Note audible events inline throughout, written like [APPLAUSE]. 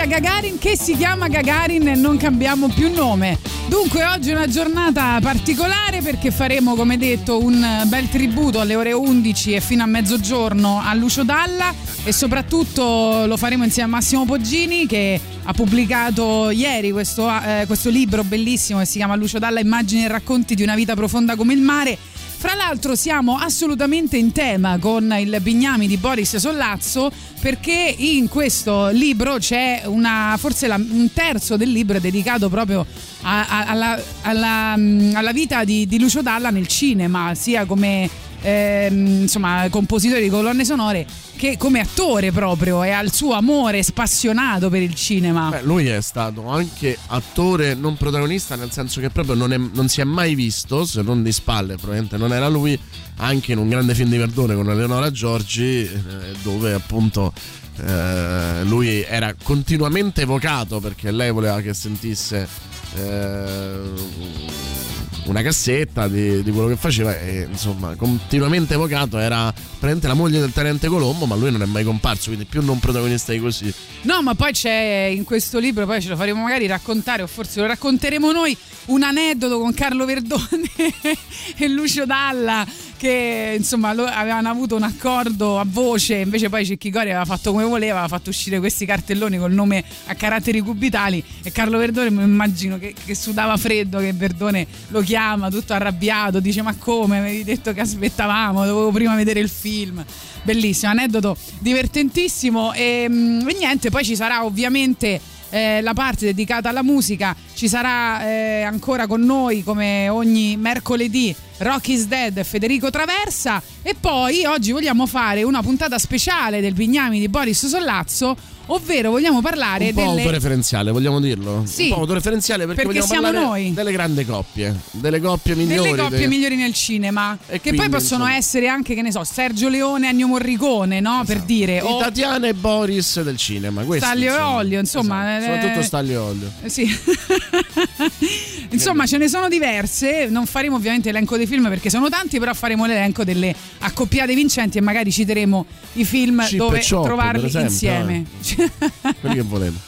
A Gagarin che si chiama Gagarin e non cambiamo più nome. Dunque oggi è una giornata particolare perché faremo come detto un bel tributo alle ore 11 e fino a mezzogiorno a Lucio Dalla e soprattutto lo faremo insieme a Massimo Poggini che ha pubblicato ieri questo, eh, questo libro bellissimo che si chiama Lucio Dalla Immagini e racconti di una vita profonda come il mare fra l'altro siamo assolutamente in tema con il Bignami di Boris Sollazzo perché in questo libro c'è una, forse la, un terzo del libro dedicato proprio a, a, alla, alla, alla, vita di, di Lucio Dalla nel cinema, sia come ehm, insomma, compositore di colonne sonore che come attore proprio e al suo amore spassionato per il cinema. Beh, lui è stato anche attore non protagonista, nel senso che proprio non, è, non, si è mai visto, se non di spalle, probabilmente non era lui, anche in un grande film di Verdone con Eleonora Giorgi, eh, dove appunto eh, lui era continuamente evocato perché lei voleva che sentisse. Eh, una cassetta di, di, quello che faceva e insomma continuamente evocato era praticamente la moglie del tenente Colombo ma lui non è mai comparso quindi più non protagonista di così. No ma poi c'è in questo libro poi ce lo faremo magari raccontare o forse lo racconteremo noi un aneddoto con Carlo Verdone [LAUGHS] e Lucio Dalla che insomma avevano avuto un accordo a voce, invece poi Cecchigori aveva fatto come voleva, aveva fatto uscire questi cartelloni col nome a caratteri cubitali e Carlo Verdone mi immagino che, che sudava freddo, che Verdone lo chiama tutto arrabbiato, dice ma come, mi avevi detto che aspettavamo, dovevo prima vedere il film. Bellissimo, aneddoto divertentissimo e, mm, e niente, poi ci sarà ovviamente eh, la parte dedicata alla musica. Ci sarà eh, ancora con noi come ogni mercoledì Rocky's Dead Federico Traversa e poi oggi vogliamo fare una puntata speciale del Bignami di Boris Sollazzo ovvero vogliamo parlare un po' delle... autoreferenziale, vogliamo dirlo? Sì. Un po' autoreferenziale perché, perché vogliamo siamo parlare noi. delle grandi coppie, delle coppie migliori. Delle coppie de... migliori nel cinema. E che quindi, poi possono insomma... essere anche, che ne so, Sergio Leone e Ennio Morricone, no? Esatto. Per dire. O Tatiana e Boris del cinema. Staglio e Olio, insomma. Esatto. Soprattutto Staglio e Olio. Eh, sì. [LAUGHS] insomma, ce ne sono diverse. Non faremo ovviamente l'elenco dei film perché sono tanti, però faremo l'elenco delle accoppiate vincenti e magari citeremo i film Chip dove Chop, trovarli insieme. Eh. Quelli che volete.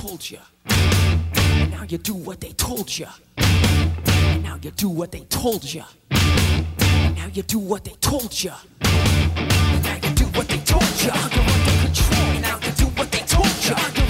told you And now you do what they told you And now you do what they told you And now you do what they told you And now you do what they told you under control. Now you do what they told you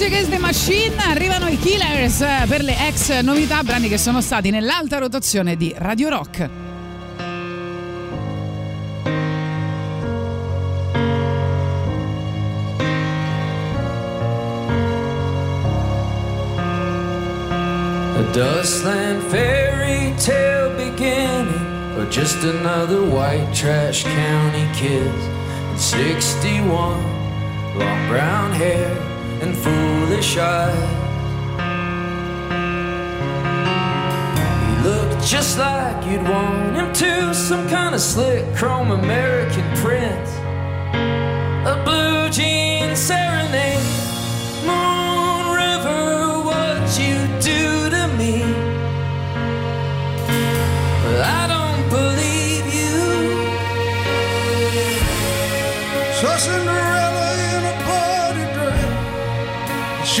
Rage Against the Machine arrivano i Killers eh, per le ex novità, brani che sono stati nell'alta rotazione di Radio Rock. A dustland fairy tale beginning, or just another white trash county kid. And 61, long brown hair and foolish eyes. He looked just like you'd want him to, some kind of slick chrome American prince. A blue jean serenade. Moon River, what you do to me. Well, I don't believe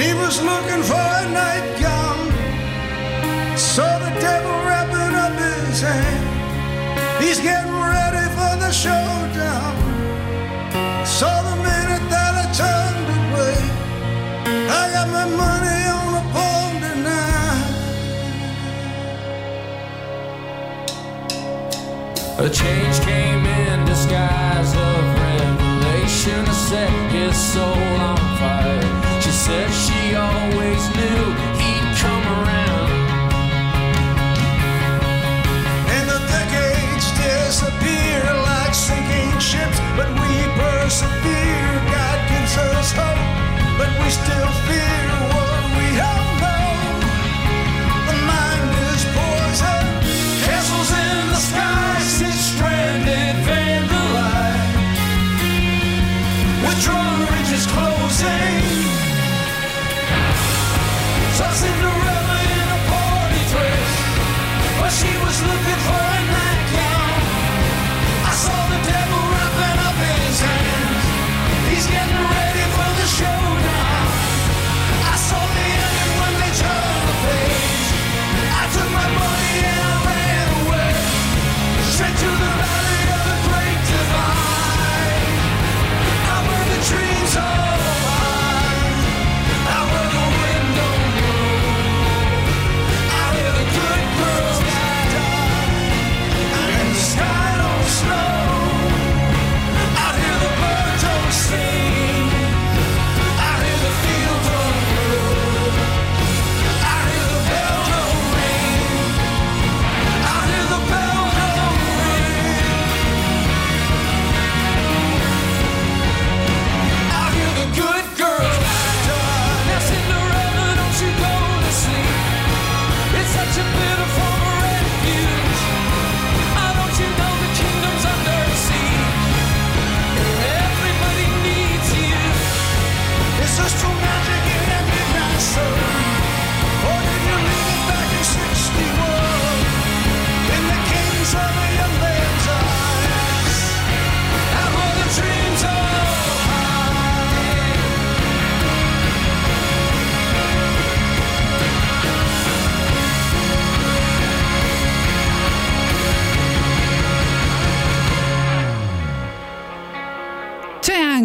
She was looking for a nightgown. Saw the devil wrapping up his hand. He's getting ready for the showdown. Saw the minute that I turned away. I got my money on a pawn tonight. A change came in disguise of revelation to set his soul on fire. Said she always knew he'd come around. And the decades disappear like sinking ships, but we persevere. God gives us hope, but we still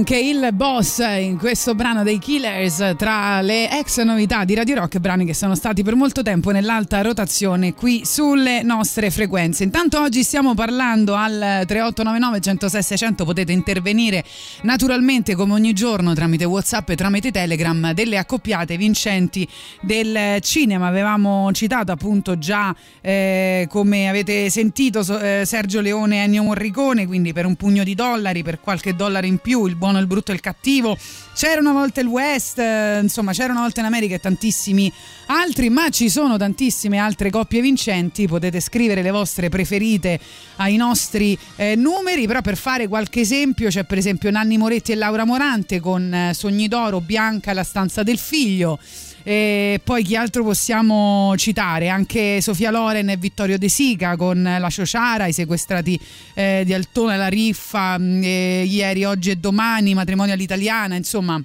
anche il boss in questo brano dei Killers tra le ex novità di Radio Rock, brani che sono stati per molto tempo nell'alta rotazione qui sulle nostre frequenze. Intanto oggi stiamo parlando al 3899 106 600, potete intervenire naturalmente come ogni giorno tramite Whatsapp e tramite Telegram delle accoppiate vincenti del cinema. Avevamo citato appunto già eh, come avete sentito eh, Sergio Leone e Ennio Morricone, quindi per un pugno di dollari, per qualche dollaro in più, il buono, il brutto e il cattivo. C'era una volta il West, eh, insomma, c'era una volta in America e tantissimi altri, ma ci sono tantissime altre coppie vincenti. Potete scrivere le vostre preferite ai nostri eh, numeri, però per fare qualche esempio c'è per esempio Nanni Moretti e Laura Morante con eh, Sogni d'oro, Bianca e la stanza del figlio. E poi chi altro possiamo citare? Anche Sofia Loren e Vittorio De Sica con La Ciociara, i sequestrati eh, di Altona, La Riffa, eh, ieri, oggi e domani, Matrimonio all'italiana, insomma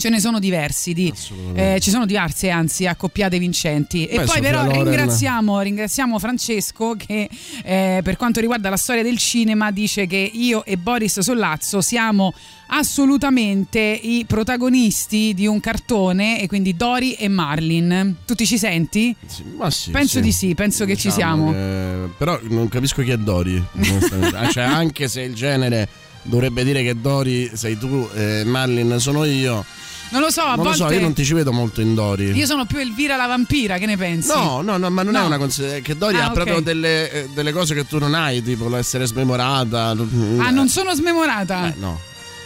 ce ne sono diversi, di, eh, ci sono diverse anzi accoppiate vincenti. E Beh, poi Sofia però Loren. ringraziamo, ringraziamo Francesco che eh, per quanto riguarda la storia del cinema dice che io e Boris Sollazzo siamo assolutamente i protagonisti di un cartone e quindi Dori e Marlin. Tu ti ci senti? Sì, ma sì, Penso sì. di sì, penso che ci Diciamo siamo. che- però non capisco chi è Dori. Ah, cioè, anche se il genere dovrebbe dire che Dori sei tu e Marlin sono io. Non lo so, a non lo volte so, io non ti ci vedo molto in Dori. io sono più Elvira la vampira, che ne pensi? No, no, no, ma non No. è una considerazione. Che Dori Ah, ha ok. proprio delle, eh, delle cose che tu non hai, tipo l'essere smemorata. Ah, non sono smemorata. Eh, no,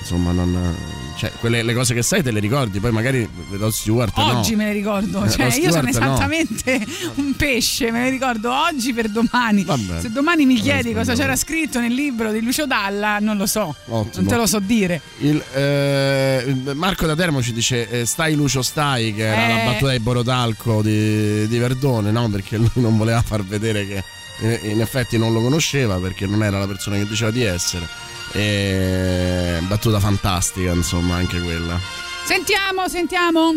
insomma, non. Cioè, quelle le cose che sai te le ricordi, poi magari Rod Stewart. no. Oggi me ne ricordo, Eh, cioè io sono Stewart no. esattamente [LAUGHS] un pesce, me ne ricordo oggi per domani. Vabbè. Se domani mi chiedi Vabbè, cosa c'era scritto nel libro di Lucio Dalla, non lo so, Ottimo. non te lo so dire. Il, eh, Marco da Termo ci dice eh, stai Lucio stai che era Eh. la battuta di Borotalco di, di Verdone no? perché lui non voleva far vedere che in effetti non lo conosceva perché non era la persona che diceva di essere e battuta fantastica insomma anche quella Sentiamo, sentiamo.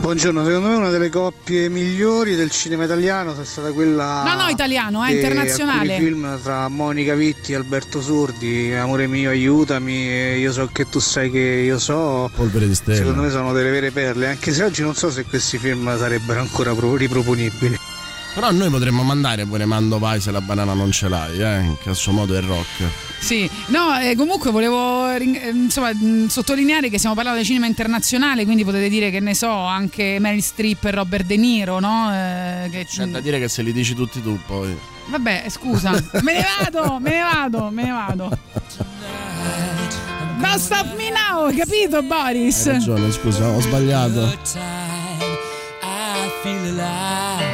Buongiorno, secondo me una delle coppie migliori del cinema italiano è stata quella. No, no, italiano, eh, internazionale. alcuni film tra Monica Vitti e Alberto Surdi, Amore mio, aiutami, io so che tu sai che io so. polvere di stella Secondo me sono delle vere perle, anche se oggi non so se questi film sarebbero ancora pro- riproponibili. Però noi potremmo mandare pure Mando vai se la banana non ce l'hai eh? che a suo modo è rock Sì, no, eh, comunque volevo eh, insomma, mh, sottolineare che stiamo parlando di cinema internazionale, quindi potete dire che ne so, anche Meryl Streep e Robert De Niro, no? Eh, che- c'è da dire che se li dici tutti tu poi Vabbè, scusa, [LAUGHS] me ne vado, me ne vado, me ne vado. Don't stop me now, capito Boris? hai ragione scusa ho sbagliato I feel alive,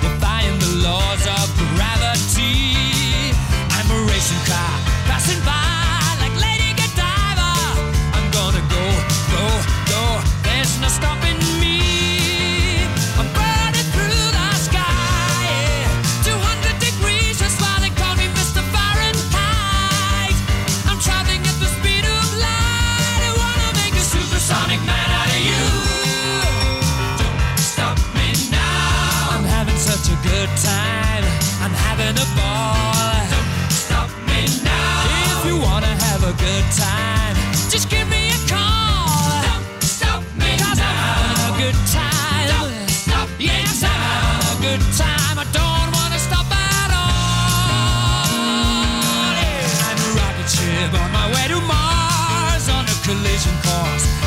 defying the laws of gravity. I'm a racing car passing by collision course.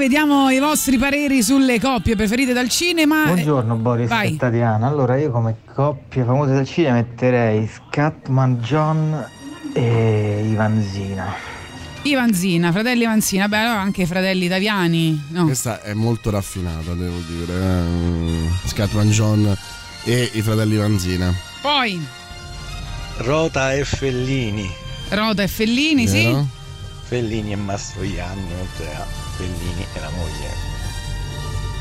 Vediamo i vostri pareri sulle coppie preferite dal cinema. Buongiorno Boris Vai. e Tatiana. Allora io come coppie famose del cinema metterei Scatman John e Ivanzina. Ivanzina, fratelli Ivanzina, beh allora anche i fratelli italiani, no? Questa è molto raffinata, devo dire. eh. Scatman John e i fratelli Vanzina. Poi Rota e Fellini. Rota e Fellini, sì. Vero? Fellini e Mastroianni, oltre a Fellini e la moglie.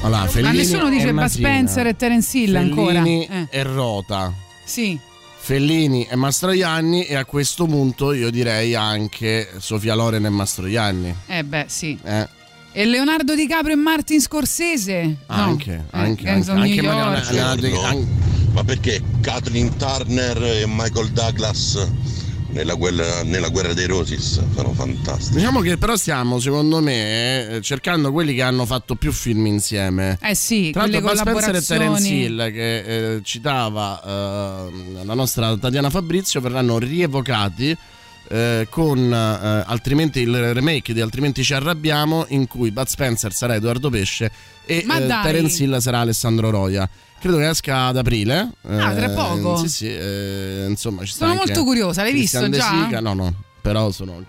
Allora, Ma Fellini nessuno dice Bud. Spencer e Terence Hill ancora. Fellini Eh, e Rota. sì. Fellini e Mastroianni e a questo punto io direi anche Sofia Loren e Mastroianni. Eh beh, sì. Eh, E Leonardo DiCaprio e Martin Scorsese? No. anche, Eh, anche, anche, anche. Leonardo- Buongiorno. an- Ma perché Kathleen Turner e Michael Douglas nella guerra, nella guerra dei Roses sono fantastici? Diciamo che però stiamo, secondo me, eh, cercando quelli che hanno fatto più film insieme. Eh sì, Tra l'altro Bud Spencer e Terence. Hill che eh, citava eh, la nostra Tatiana Fabrizio verranno rievocati eh, con eh, altrimenti il remake di Altrimenti ci arrabbiamo in cui Bud Spencer sarà Edoardo Pesce e eh. Terence Hill sarà Alessandro Roia. Credo che esca ad aprile. Ah, tra Eh, poco? Sì, sì, eh, insomma ci Sono molto curiosa, l'hai visto Christian già? De Sica. No, no, però sono,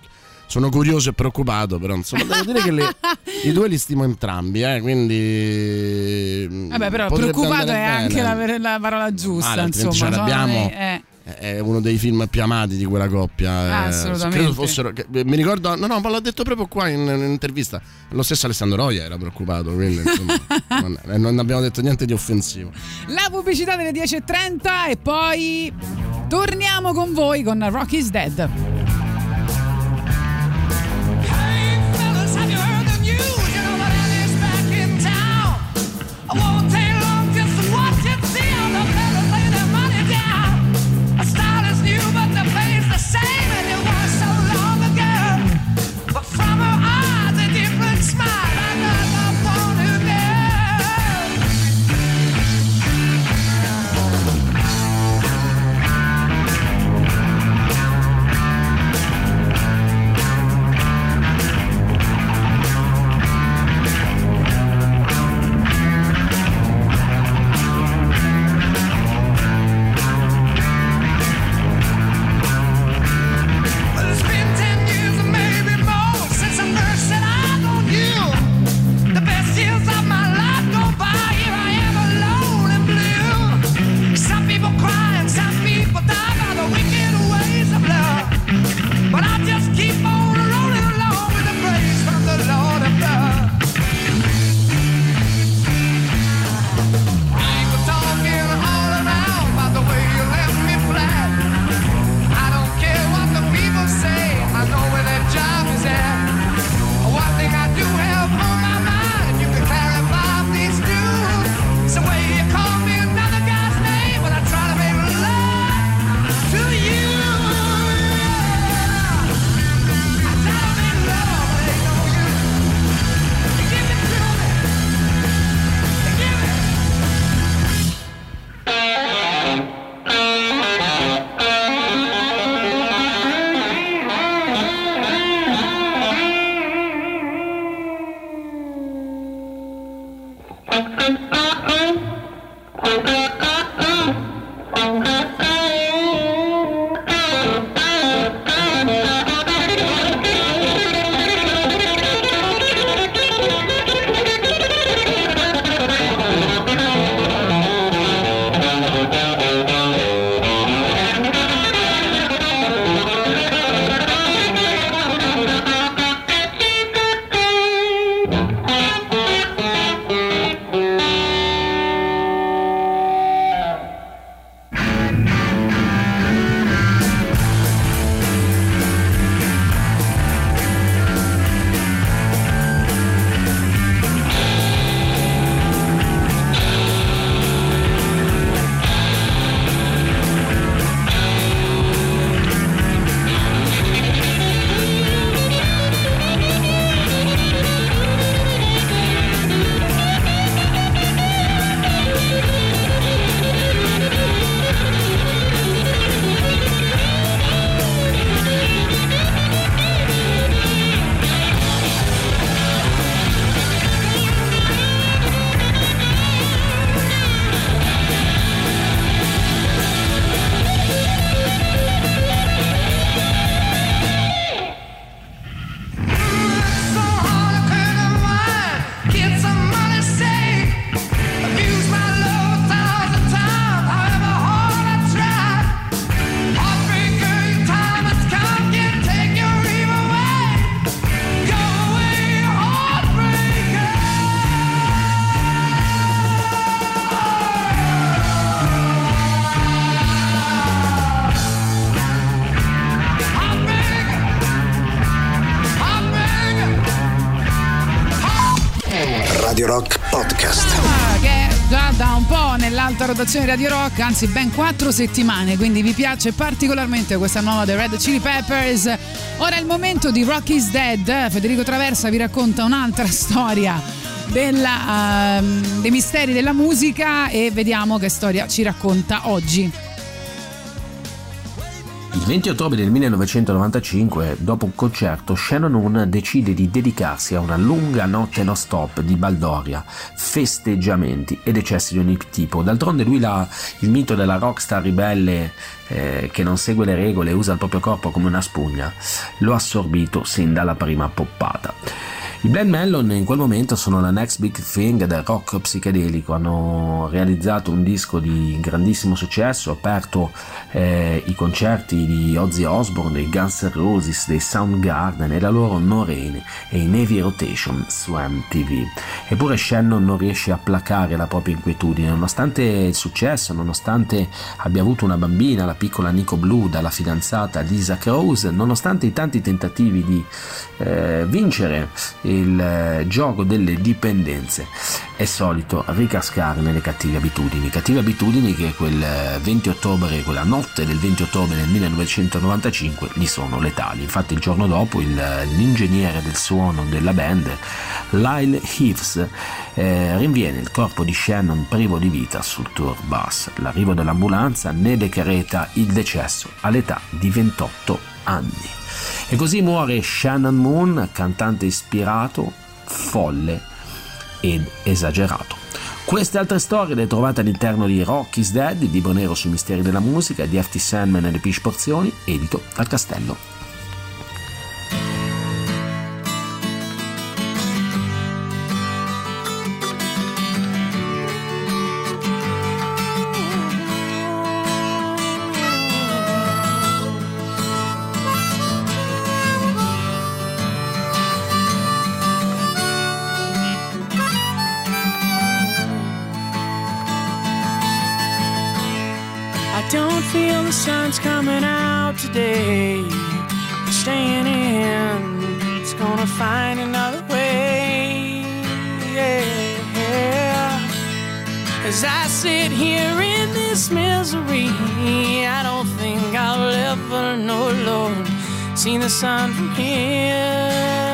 sono curioso e preoccupato, però insomma devo dire che le- [LAUGHS] i due li stimo entrambi, eh, quindi... Vabbè, però preoccupato è andare anche bene. la, la parola giusta, altrimenti insomma. secondo arrabbiamo. me, eh. È uno dei film più amati di quella coppia. Ah, eh, assolutamente. Credo fossero. che- Mi ricordo. No, no, ma l'ho detto proprio qua in, in un'intervista. Lo stesso Alessandro Roia era preoccupato. Quindi, insomma, [LAUGHS] non, eh, non abbiamo detto niente di offensivo. La pubblicità delle 10.30 e poi torniamo con voi con Rock is Dead. Rotazione Radio Rock, anzi ben quattro settimane, quindi vi piace particolarmente questa nuova The Red Chili Peppers. Ora è il momento di Rock is Dead. Federico Traversa vi racconta un'altra [LAUGHS] storia della, ehm, dei misteri della musica e vediamo che storia ci racconta oggi. Il 20 ottobre del 1995, dopo un concerto, Shannon Hoon decide di dedicarsi a una lunga notte non stop di baldoria, festeggiamenti ed eccessi di ogni tipo. D'altronde lui la, il mito della rockstar ribelle eh, che non segue le regole e usa il proprio corpo come una spugna, lo ha assorbito sin dalla prima poppata. I Blind Melon in quel momento sono la next big thing del rock psichedelico, hanno realizzato un disco di grandissimo successo, aperto eh, i concerti di Ozzy Osbourne, dei Guns N' Roses, dei Soundgarden e la loro No Rain e in Heavy Rotation su MTV. Eppure Shannon non riesce a placare la propria inquietudine, nonostante il successo, nonostante abbia avuto una bambina, la piccola Nico Blue, dalla fidanzata Lisa Krause, nonostante i tanti tentativi di eh, vincere il eh, gioco delle dipendenze. È solito ricascare nelle cattive abitudini. Cattive abitudini che quel 20 ottobre quella notte del 20 ottobre del 1995 gli sono letali. Infatti il giorno dopo il, l'ingegnere del suono della band Lyle Heaves eh, rinviene il corpo di Shannon privo di vita sul tour bus. L'arrivo dell'ambulanza ne decreta il decesso all'età di 28 anni e così muore Shannon Moon, cantante ispirato, folle ed esagerato. Queste altre storie le trovate all'interno di Rock is Dead, il libro nero sui misteri della musica di F.T. Sandman e le Pish Porzioni, edito dal Castello. Sun's coming out today. Staying in, it's gonna find another way. Yeah. As I sit here in this misery, I don't think I'll ever know, Lord, see the sun from here.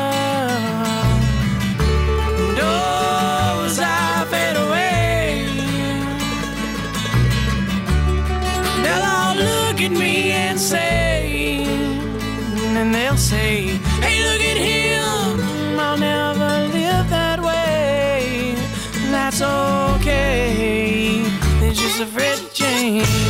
of red jeans.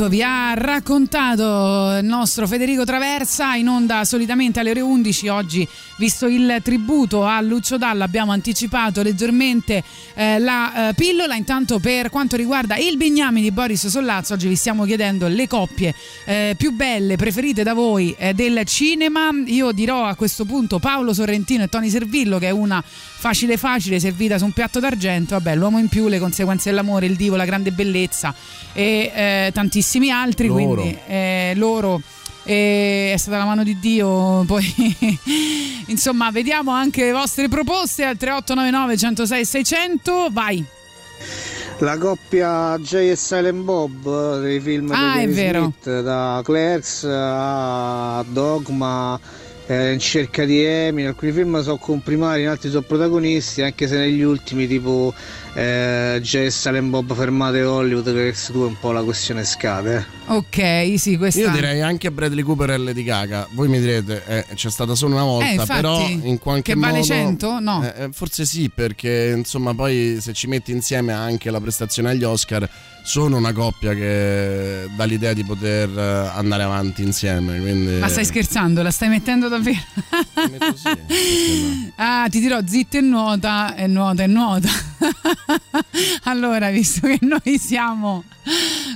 Appunto vi ha raccontato il nostro Federico Traversa in onda solitamente alle ore 11 oggi visto il tributo a Lucio Dalla abbiamo anticipato leggermente eh, la eh, pillola. Intanto per quanto riguarda il Bignami di Boris Sollazzo oggi vi stiamo chiedendo le coppie eh, più belle preferite da voi eh, del cinema. Io dirò a questo punto Paolo Sorrentino e Tony Servillo che è una facile facile servita su un piatto d'argento. Vabbè l'uomo in più le conseguenze dell'amore il divo la grande bellezza e eh, tantissimi altri Loro. quindi eh, loro è stata la mano di Dio [LAUGHS] poi insomma vediamo anche le vostre proposte al 3899 106 600 vai La coppia Jay e Silent Bob dei film Ah, di è Kevin vero. Smith, da Clerks a Dogma, eh, In cerca di Amy, in alcuni film sono comprimari, in altri sono protagonisti, anche se negli ultimi tipo eh, Jay e Silent Bob fermate a Hollywood, Clerks 2 è un po' la questione scade. ok sì questa Io direi anche Bradley Cooper e Lady Gaga. Voi mi direte, eh, c'è stata solo una volta, Eh, infatti, però in qualche che modo. vale 100? No. Eh, eh, forse sì, perché insomma, poi se ci metti insieme anche la prestazione agli Oscar, sono una coppia che dà l'idea di poter eh, andare avanti insieme. Quindi, ma stai scherzando? La stai mettendo davvero? Metto sì, [LAUGHS] ah ti dirò zitta e nuota e nuota e nuota. [LAUGHS] Allora visto che noi siamo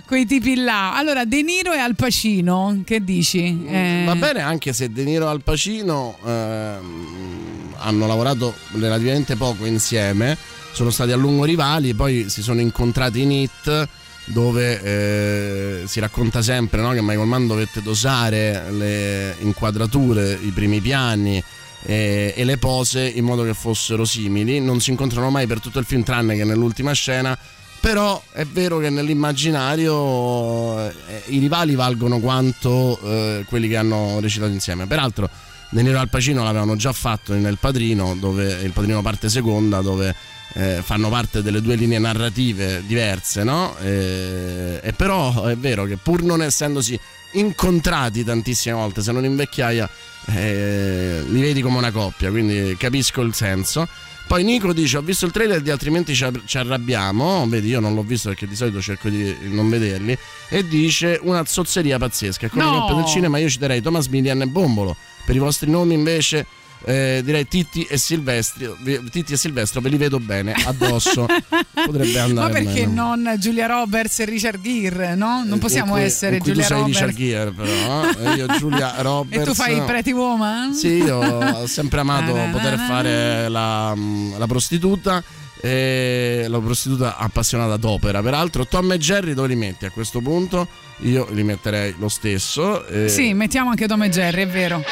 quei tipi là. Allora De Niro e Al Pacino che dici? Eh, Va bene anche se De Niro e Al Pacino ehm, hanno lavorato relativamente poco insieme, sono stati a lungo rivali, poi si sono incontrati in Hit dove eh, si racconta sempre no, che Michael Mann dovette dosare le inquadrature, i primi piani e, e le pose in modo che fossero simili, non si incontrano mai per tutto il film tranne che nell'ultima scena però è vero che nell'immaginario eh, i rivali valgono quanto eh, quelli che hanno recitato insieme. Peraltro, De Niro Al Pacino l'avevano già fatto nel Padrino, dove il Padrino parte seconda, dove eh, fanno parte delle due linee narrative diverse, no? E, e però è vero che pur non essendosi incontrati tantissime volte, se non in vecchiaia, eh, li vedi come una coppia, quindi capisco il senso. Poi Nico dice: Ho visto il trailer di altrimenti ci, arrabbiamo. Vedi, io non l'ho visto perché di solito cerco di non vederli. E dice una zozzeria pazzesca. Con No! coppie del cinema io citerei Thomas Milian e Bombolo. Per i vostri nomi invece. Eh, direi Titti e Silvestri Titti e Silvestro ve li vedo bene addosso [LAUGHS] potrebbe ma andare perché bene. non Giulia Roberts e Richard Gere no? non possiamo In cui- essere Giulia tu sei Roberts Richard Gere però eh? io Giulia Roberts [LAUGHS] e tu fai Pretty Woman Sì, io ho sempre amato Na, na, poter na, fare la, la prostituta. E la prostituta appassionata d'opera, peraltro. Tom e Jerry dove li metti a questo punto? Io li metterei lo stesso. eh, sì mettiamo anche Tom e Jerry è vero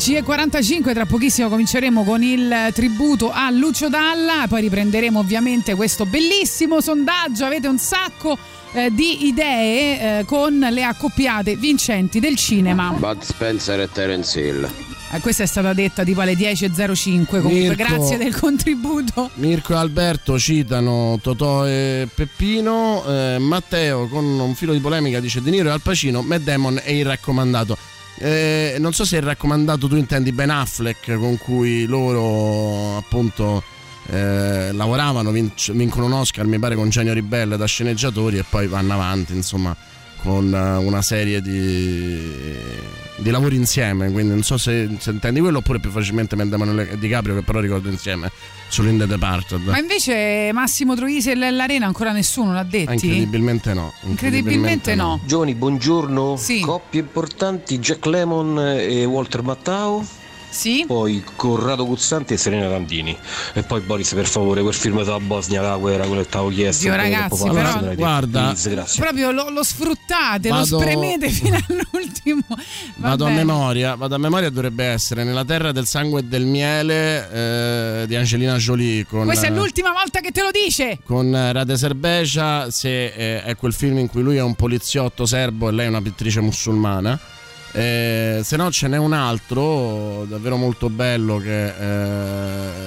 10.45. Tra pochissimo cominceremo con il tributo a Lucio Dalla. Poi riprenderemo ovviamente questo bellissimo sondaggio. Avete un sacco eh, di idee eh, con le accoppiate vincenti del cinema. Bud Spencer e Terence Hill. Eh, questa è stata detta tipo alle 10.05. Comunque, Mirko. grazie del contributo. Mirko e Alberto citano Totò e Peppino, eh, Matteo con un filo di polemica dice De Niro e Al Pacino, Matt Damon è il raccomandato. Eh, non so se il raccomandato tu intendi Ben Affleck con cui loro appunto eh, lavoravano, vinc- vincono un Oscar mi pare con Genio Ribelle da sceneggiatori e poi vanno avanti insomma con eh, una serie di, di lavori insieme quindi non so se, se intendi quello oppure più facilmente Damon e DiCaprio che però ricordo insieme sull'In The Departed Ma invece Massimo Troisi e l'Arena ancora nessuno l'ha detti? incredibilmente no Incredibilmente no. Giovani, buongiorno. Coppie importanti, Jack Lemon e Walter Mattao. Sì. Poi Corrado Guzzanti e Serena Landini. E poi Boris, per favore, quel film della Bosnia, la guerra, quello che ti avevo chiesto. Dio, po' ragazzi, però- detto. Guarda- Please. Proprio lo, lo sfruttate, Vado- lo spremete [LAUGHS] fino all'ultimo. Vado a memoria, vado a memoria dovrebbe essere Nella terra del sangue e del miele eh, di Angelina Jolie con, Questa è eh, l'ultima volta che te lo dice. con Rade Serbecia se eh, è quel film in cui lui è un poliziotto serbo e lei è una pittrice musulmana Eh, se no ce n'è un altro davvero molto bello che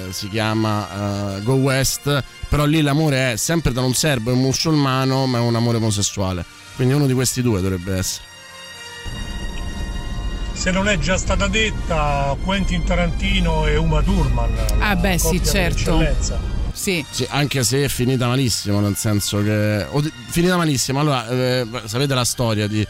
eh, si chiama eh, Go West però lì l'amore è sempre tra un serbo e un musulmano ma è un amore omosessuale quindi uno di questi due dovrebbe essere Se non è già stata detta, Quentin Tarantino e Uma Thurman. Ah, beh, sì, certo. Sì. Sì, anche se è finita malissimo, nel senso che. o finita malissimo. Allora, eh, sapete la storia di,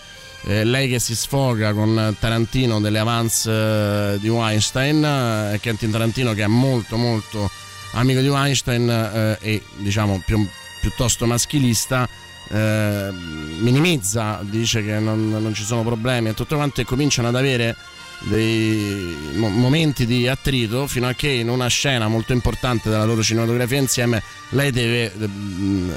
eh, lei che si sfoga con Tarantino delle avance eh, di Weinstein, eh, Quentin Tarantino che è molto molto amico di Weinstein eh, e diciamo più- piuttosto maschilista. eh, minimizza, dice che non, non ci sono problemi e tutto quanto e cominciano ad avere dei mo- momenti di attrito fino a che in una scena molto importante della loro cinematografia insieme lei deve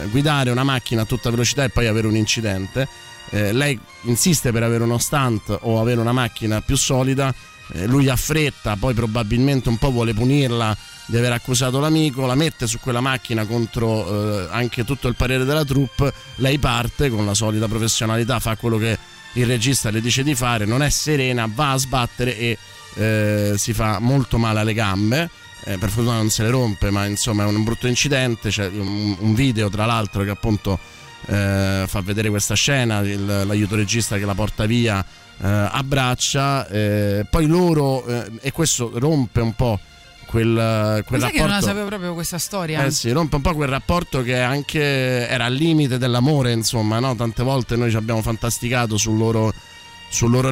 guidare una macchina a tutta velocità e poi avere un incidente. Eh, lei insiste per avere uno stunt o avere una macchina più solida, eh, lui ha fretta, poi probabilmente un po' vuole punirla di aver accusato l'amico, la mette su quella macchina contro eh, anche tutto il parere della troupe, lei parte con la solita professionalità, fa quello che il regista le dice di fare, non è serena, va a sbattere e eh, si fa molto male alle gambe. Eh, per fortuna non se le rompe, ma insomma è un brutto incidente. C'è un, un video, tra l'altro, che appunto eh, fa vedere questa scena. il- l'aiuto regista che la porta via eh, abbraccia. eh, poi loro, eh, e questo rompe un po' quel, quel Sai che non la rapporto. sapevo proprio questa storia? Eh sì, rompe un po' quel rapporto che anche era al limite dell'amore, insomma, no? Tante volte noi ci abbiamo fantasticato sul loro, sul loro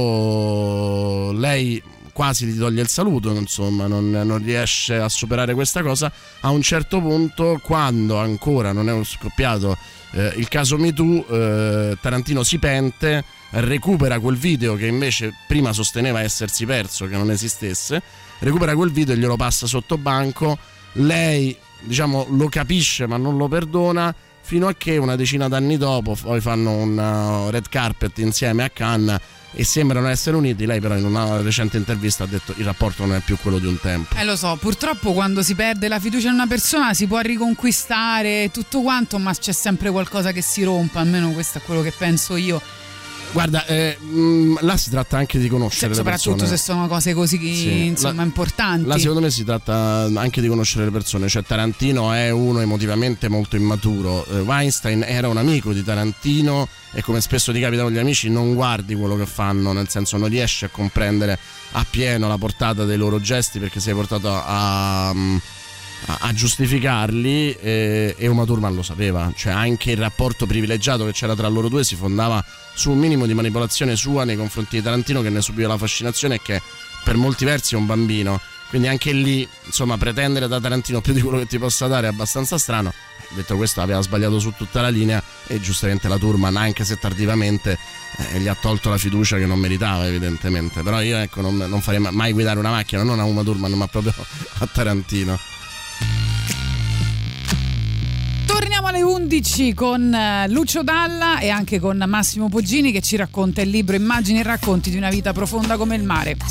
rapporto. Lei quasi gli toglie il saluto, insomma, non, non riesce a superare questa cosa. A un certo punto, quando ancora non è scoppiato eh, il caso MeToo, eh, Tarantino si pente, recupera quel video che invece prima sosteneva essersi perso, che non esistesse, recupera quel video e glielo passa sotto banco. Lei, diciamo, lo capisce ma non lo perdona. Fino a che una decina d'anni dopo poi fanno un uh, red carpet insieme a Cannes e sembrano essere uniti. Lei, però, in una recente intervista ha detto il rapporto non è più quello di un tempo. Eh lo so, purtroppo quando si perde la fiducia in una persona si può riconquistare tutto quanto, ma c'è sempre qualcosa che si rompe, almeno questo è quello che penso io. Guarda, eh, mh, là si tratta anche di conoscere le soprattutto persone. se sono cose così Sì, insomma la- importanti. Là secondo me si tratta anche di conoscere le persone, cioè Tarantino è uno emotivamente molto immaturo, Eh, Weinstein era un amico di Tarantino e come spesso ti capita con gli amici non guardi quello che fanno, nel senso non riesci a comprendere appieno la portata dei loro gesti perché sei portato a, a- a giustificarli e, e Uma Thurman lo sapeva, cioè anche il rapporto privilegiato che c'era tra loro due si fondava su un minimo di manipolazione sua nei confronti di Tarantino che ne subiva la fascinazione e che per molti versi è un bambino. Quindi anche lì, insomma, pretendere da Tarantino più di quello che ti possa dare è abbastanza strano. Detto questo, aveva sbagliato su tutta la linea e giustamente la Turman, anche se tardivamente, eh, gli ha tolto la fiducia che non meritava, evidentemente. Però io, ecco, non, non farei ma- mai guidare una macchina, non a Uma Thurman, ma proprio [LAUGHS] a Tarantino. Torniamo alle 11 con eh, Lucio Dalla e anche con Massimo Poggini che ci racconta il libro Immagini e racconti di una vita profonda come il mare. A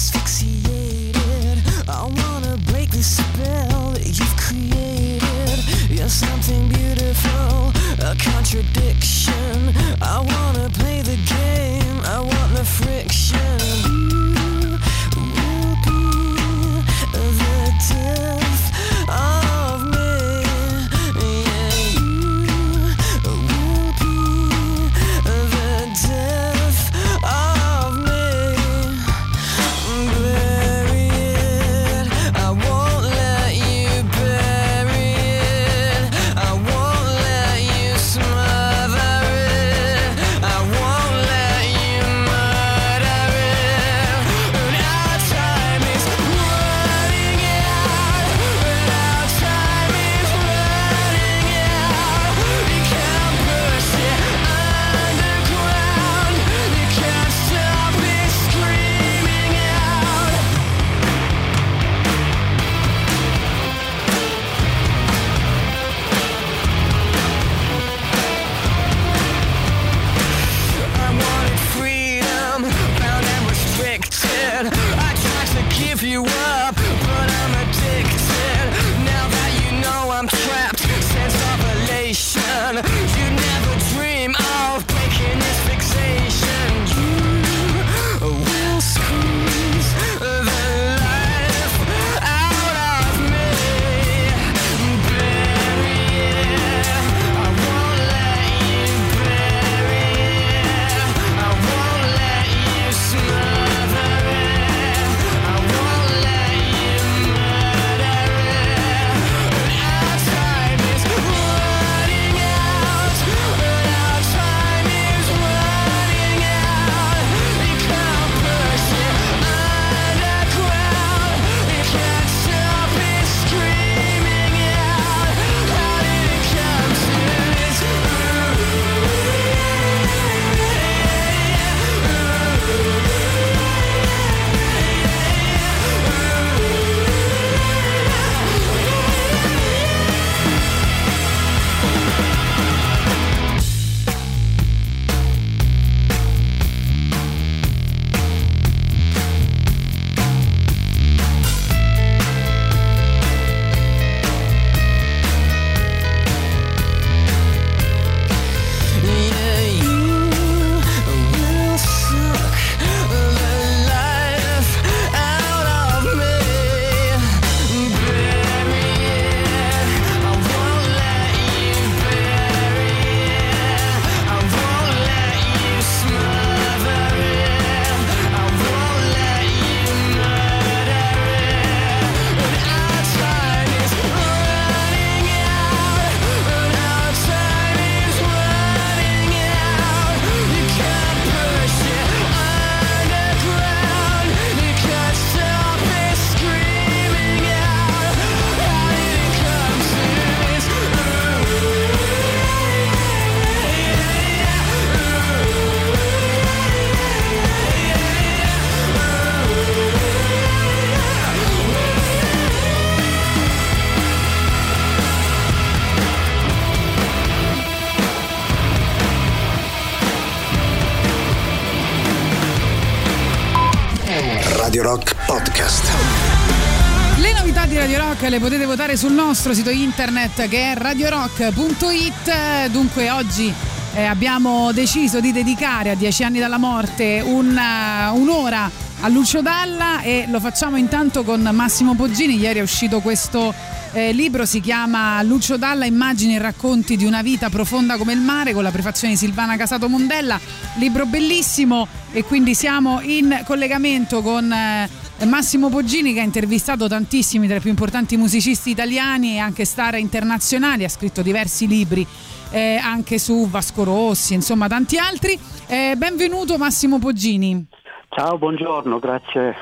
le potete votare sul nostro sito internet che è radiorock.it. Dunque oggi eh, abbiamo deciso di dedicare a dieci anni dalla morte una- un'ora a Lucio Dalla e lo facciamo intanto con Massimo Poggini. Ieri è uscito questo eh, libro, si chiama Lucio Dalla, immagini e racconti di una vita profonda come il mare con la prefazione di Silvana Casato Mondella. Libro bellissimo e quindi siamo in collegamento con... eh, Massimo Poggini che ha intervistato tantissimi tra i più importanti musicisti italiani e anche star internazionali, ha scritto diversi libri eh, anche su Vasco Rossi, insomma tanti altri. Eh, benvenuto Massimo Poggini. Ciao, buongiorno, grazie.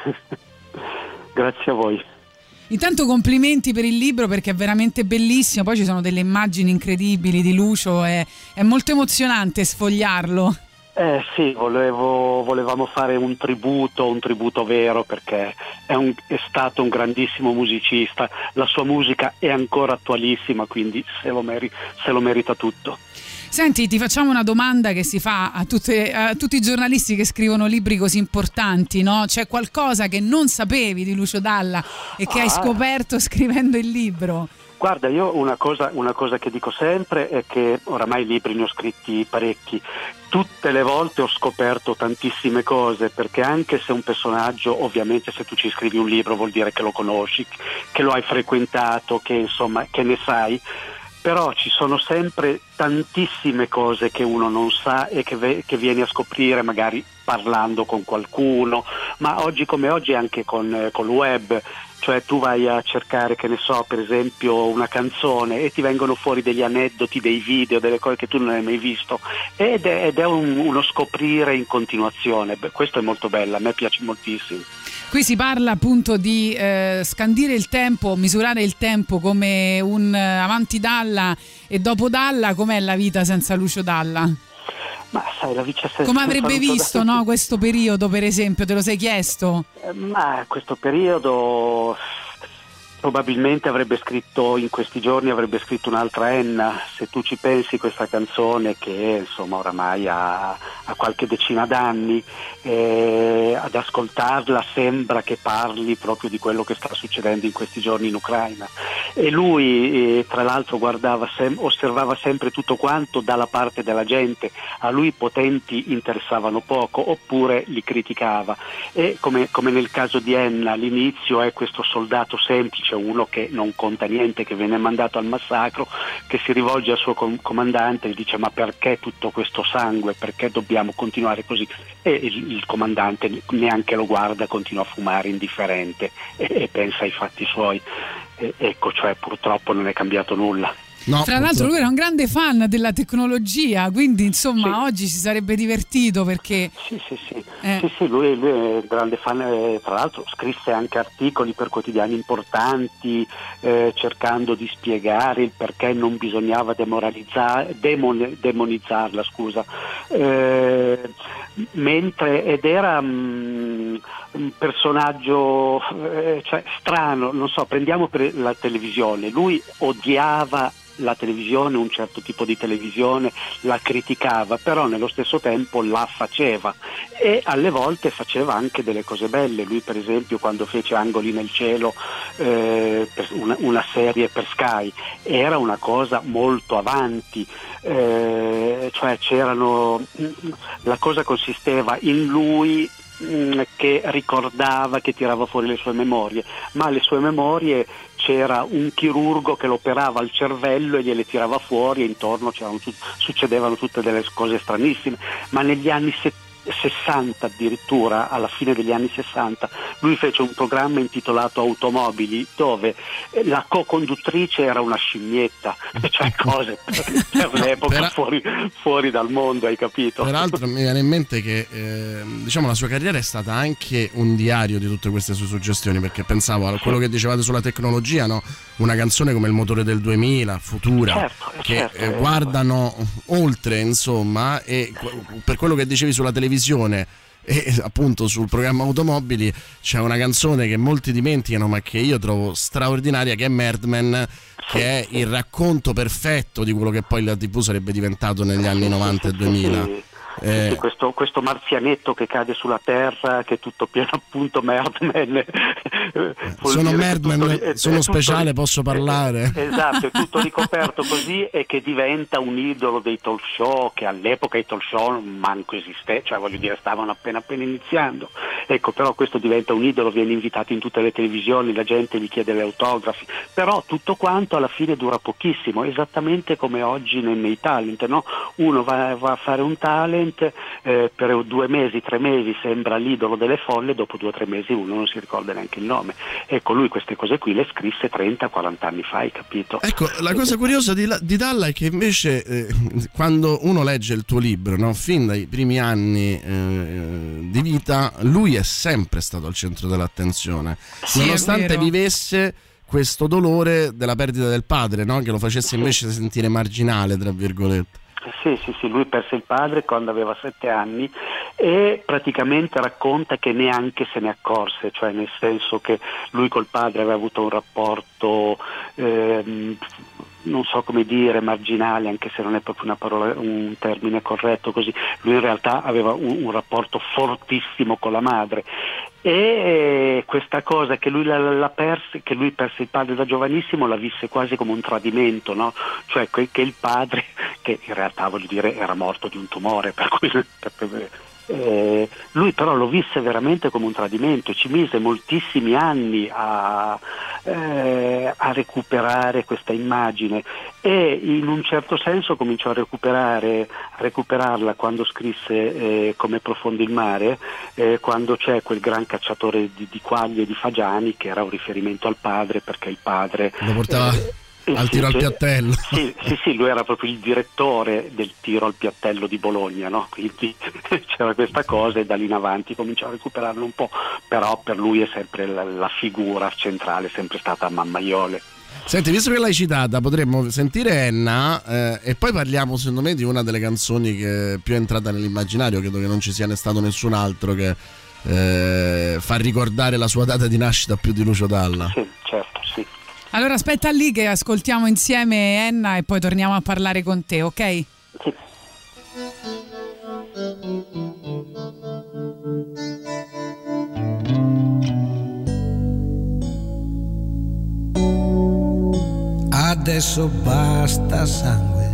[LAUGHS] grazie a voi. Intanto complimenti per il libro perché è veramente bellissimo, poi ci sono delle immagini incredibili di Lucio, è, è molto emozionante sfogliarlo. Eh sì, volevo- volevamo fare un tributo, un tributo vero perché è, un- è stato un grandissimo musicista, la sua musica è ancora attualissima, quindi se lo, meri- se lo merita tutto. Senti, ti facciamo una domanda che si fa a, tutte- a tutti i giornalisti che scrivono libri così importanti, no? C'è qualcosa che non sapevi di Lucio Dalla e che hai Ah. scoperto scrivendo il libro? Guarda, io una cosa, una cosa che dico sempre è che oramai libri ne ho scritti parecchi. Tutte le volte ho scoperto tantissime cose, perché anche se un personaggio, ovviamente se tu ci scrivi un libro vuol dire che lo conosci, che lo hai frequentato, che insomma che ne sai. Però ci sono sempre tantissime cose che uno non sa e che, ve- che vieni a scoprire magari parlando con qualcuno, ma oggi come oggi anche con, eh, col web, cioè tu vai a cercare, che ne so, per esempio una canzone e ti vengono fuori degli aneddoti, dei video, delle cose che tu non hai mai visto ed è, ed è un- uno scoprire in continuazione. Beh, questo è molto bello, a me piace moltissimo. Qui si parla appunto di eh, scandire il tempo, misurare il tempo come un eh, avanti Dalla e dopo Dalla, com'è la vita senza Lucio Dalla? Ma sai, la vice senza Come avrebbe visto no, questo periodo, per esempio? Te lo sei chiesto? Eh, Ma questo periodo probabilmente avrebbe scritto in questi giorni avrebbe scritto un'altra Enna se tu ci pensi questa canzone che insomma oramai ha, ha qualche decina d'anni eh, ad ascoltarla sembra che parli proprio di quello che sta succedendo in questi giorni in Ucraina. E lui eh, tra l'altro sem- osservava sempre tutto quanto dalla parte della gente. A lui i potenti interessavano poco oppure li criticava. E come, come nel caso di Enna all'inizio è questo soldato semplice, uno che non conta niente, che viene mandato al massacro, che si rivolge al suo com- comandante e dice ma perché tutto questo sangue, perché dobbiamo continuare così? E il, il comandante neanche lo guarda, continua a fumare indifferente e, e pensa ai fatti suoi. E- ecco, cioè purtroppo non è cambiato nulla. Tra l'altro lui era un grande fan della tecnologia, quindi insomma oggi si sarebbe divertito perché... Sì, sì, sì. Eh. Sì, sì, lui, lui è un grande fan, eh, tra l'altro scrisse anche articoli per quotidiani importanti eh, cercando di spiegare il perché non bisognava demoralizzare, demon- demonizzarla, scusa. Eh, mentre, ed era mm, un personaggio eh, cioè, strano, non so, prendiamo per la televisione, lui odiava la televisione, un certo tipo di televisione, la criticava, però nello stesso tempo la faceva e alle volte faceva anche delle cose belle. Lui per esempio quando fece Angoli nel cielo, eh, una, una serie per Sky, era una cosa molto avanti, eh, cioè c'erano, la cosa consisteva in lui mm, che ricordava, che tirava fuori le sue memorie, ma le sue memorie c'era un chirurgo che l'operava al cervello e gliele tirava fuori e intorno succedevano tutte delle cose stranissime, ma negli anni 70 60 addirittura, alla fine degli anni 60, lui fece un programma intitolato Automobili dove eh, la co-conduttrice era una scimmietta, [LAUGHS] cioè cose per, per l'epoca fuori, fuori dal mondo, hai capito? Peraltro mi viene in mente che eh, diciamo la sua carriera è stata anche un diario di tutte queste sue suggestioni, perché pensavo a quello che dicevate sulla tecnologia, no? Una canzone come Il motore del 2000, Futura, Certo, che certo, eh, eh, guardano oltre, insomma, e per quello che dicevi sulla televisione e appunto sul programma Automobili c'è una canzone che molti dimenticano ma che io trovo straordinaria che è Merdman che è il racconto perfetto di quello che poi la TV sarebbe diventato negli anni 90 e 2000 Sì, Eh, questo, questo marzianetto che cade sulla terra, che è tutto pieno appunto Merdman. [LAUGHS] sono Merdman, è- sono è tutto speciale, ri- posso parlare. Esatto, è tutto ricoperto così e che diventa un idolo dei talk show che all'epoca i talk show manco esistevano, cioè voglio dire stavano appena appena iniziando. Ecco, però questo diventa un idolo, viene invitato in tutte le televisioni, la gente gli chiede le autografi, però tutto quanto alla fine dura pochissimo, esattamente come oggi nei, nei talent, no? Uno va, va a fare un talent, eh, per due mesi, tre mesi sembra l'idolo delle folle, dopo due o tre mesi uno non si ricorda neanche il nome. Ecco, lui queste cose qui le scrisse 30-40 anni fa, hai capito? Ecco, la cosa curiosa di, di Dalla è che invece eh, quando uno legge il tuo libro, no, fin dai primi anni eh, di vita, lui è sempre stato al centro dell'attenzione, Sì, nonostante vivesse questo dolore della perdita del padre, no, che lo facesse invece sentire marginale, tra virgolette. Sì, sì, sì, lui perse il padre quando aveva sette anni e praticamente racconta che neanche se ne accorse, cioè nel senso che lui col padre aveva avuto un rapporto, ehm, non so come dire, marginale, anche se non è proprio parola, un termine corretto così, lui in realtà aveva un, un rapporto fortissimo con la madre e questa cosa che lui, la, la perse, che lui perse il padre da giovanissimo la visse quasi come un tradimento, no? cioè che il padre, [LAUGHS] che in realtà voglio dire era morto di un tumore, per cui [LAUGHS] per- eh, lui però lo visse veramente come un tradimento, ci mise moltissimi anni a, eh, a recuperare questa immagine e in un certo senso cominciò a recuperare, a recuperarla quando scrisse eh, Come profondo il mare, eh, quando c'è quel gran cacciatore di, di quaglie e di fagiani che era un riferimento al padre perché il padre... Lo portava al sì, tiro al sì. piattello. Sì, sì, sì, lui era proprio il direttore del tiro al piattello di Bologna, no? quindi [LAUGHS] c'era questa cosa e da lì in avanti cominciò a recuperarlo un po', però per lui è sempre la, la figura centrale, è sempre stata Mammaiole. Senti, visto che l'hai citata, potremmo sentire Enna eh, e poi parliamo, secondo me, di una delle canzoni che più è entrata nell'immaginario. Credo che non ci sia ne stato nessun altro che eh, fa ricordare la sua data di nascita più di Lucio Dalla. Sì, certo, sì. Allora aspetta lì che ascoltiamo insieme Enna e poi torniamo a parlare con te, ok? Adesso basta sangue,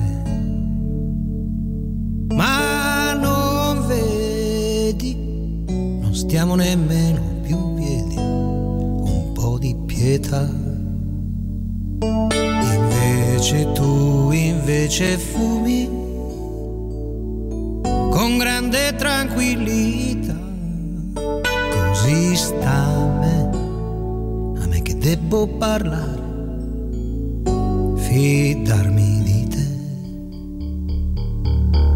ma non vedi, non stiamo nemmeno più piedi, un po' di pietà. Invece tu invece fumi con grande tranquillità, così sta a me, a me che devo parlare fidarmi di te.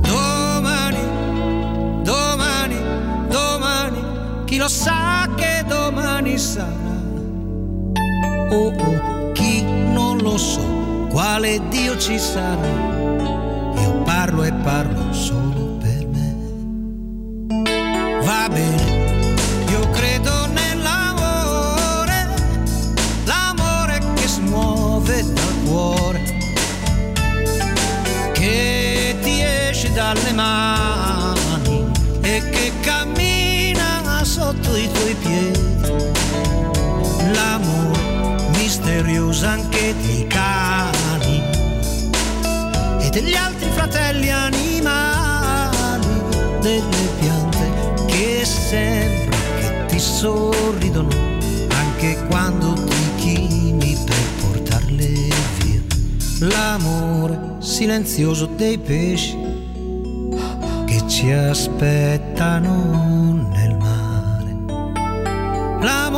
Domani, domani, domani, chi lo sa che domani sarà. Oh, oh, lo so, quale Dio ci sarà. Io parlo e parlo solo sorridono anche quando ti chini per portarle via. L'amore silenzioso dei pesci che ci aspettano nel mare. L'amore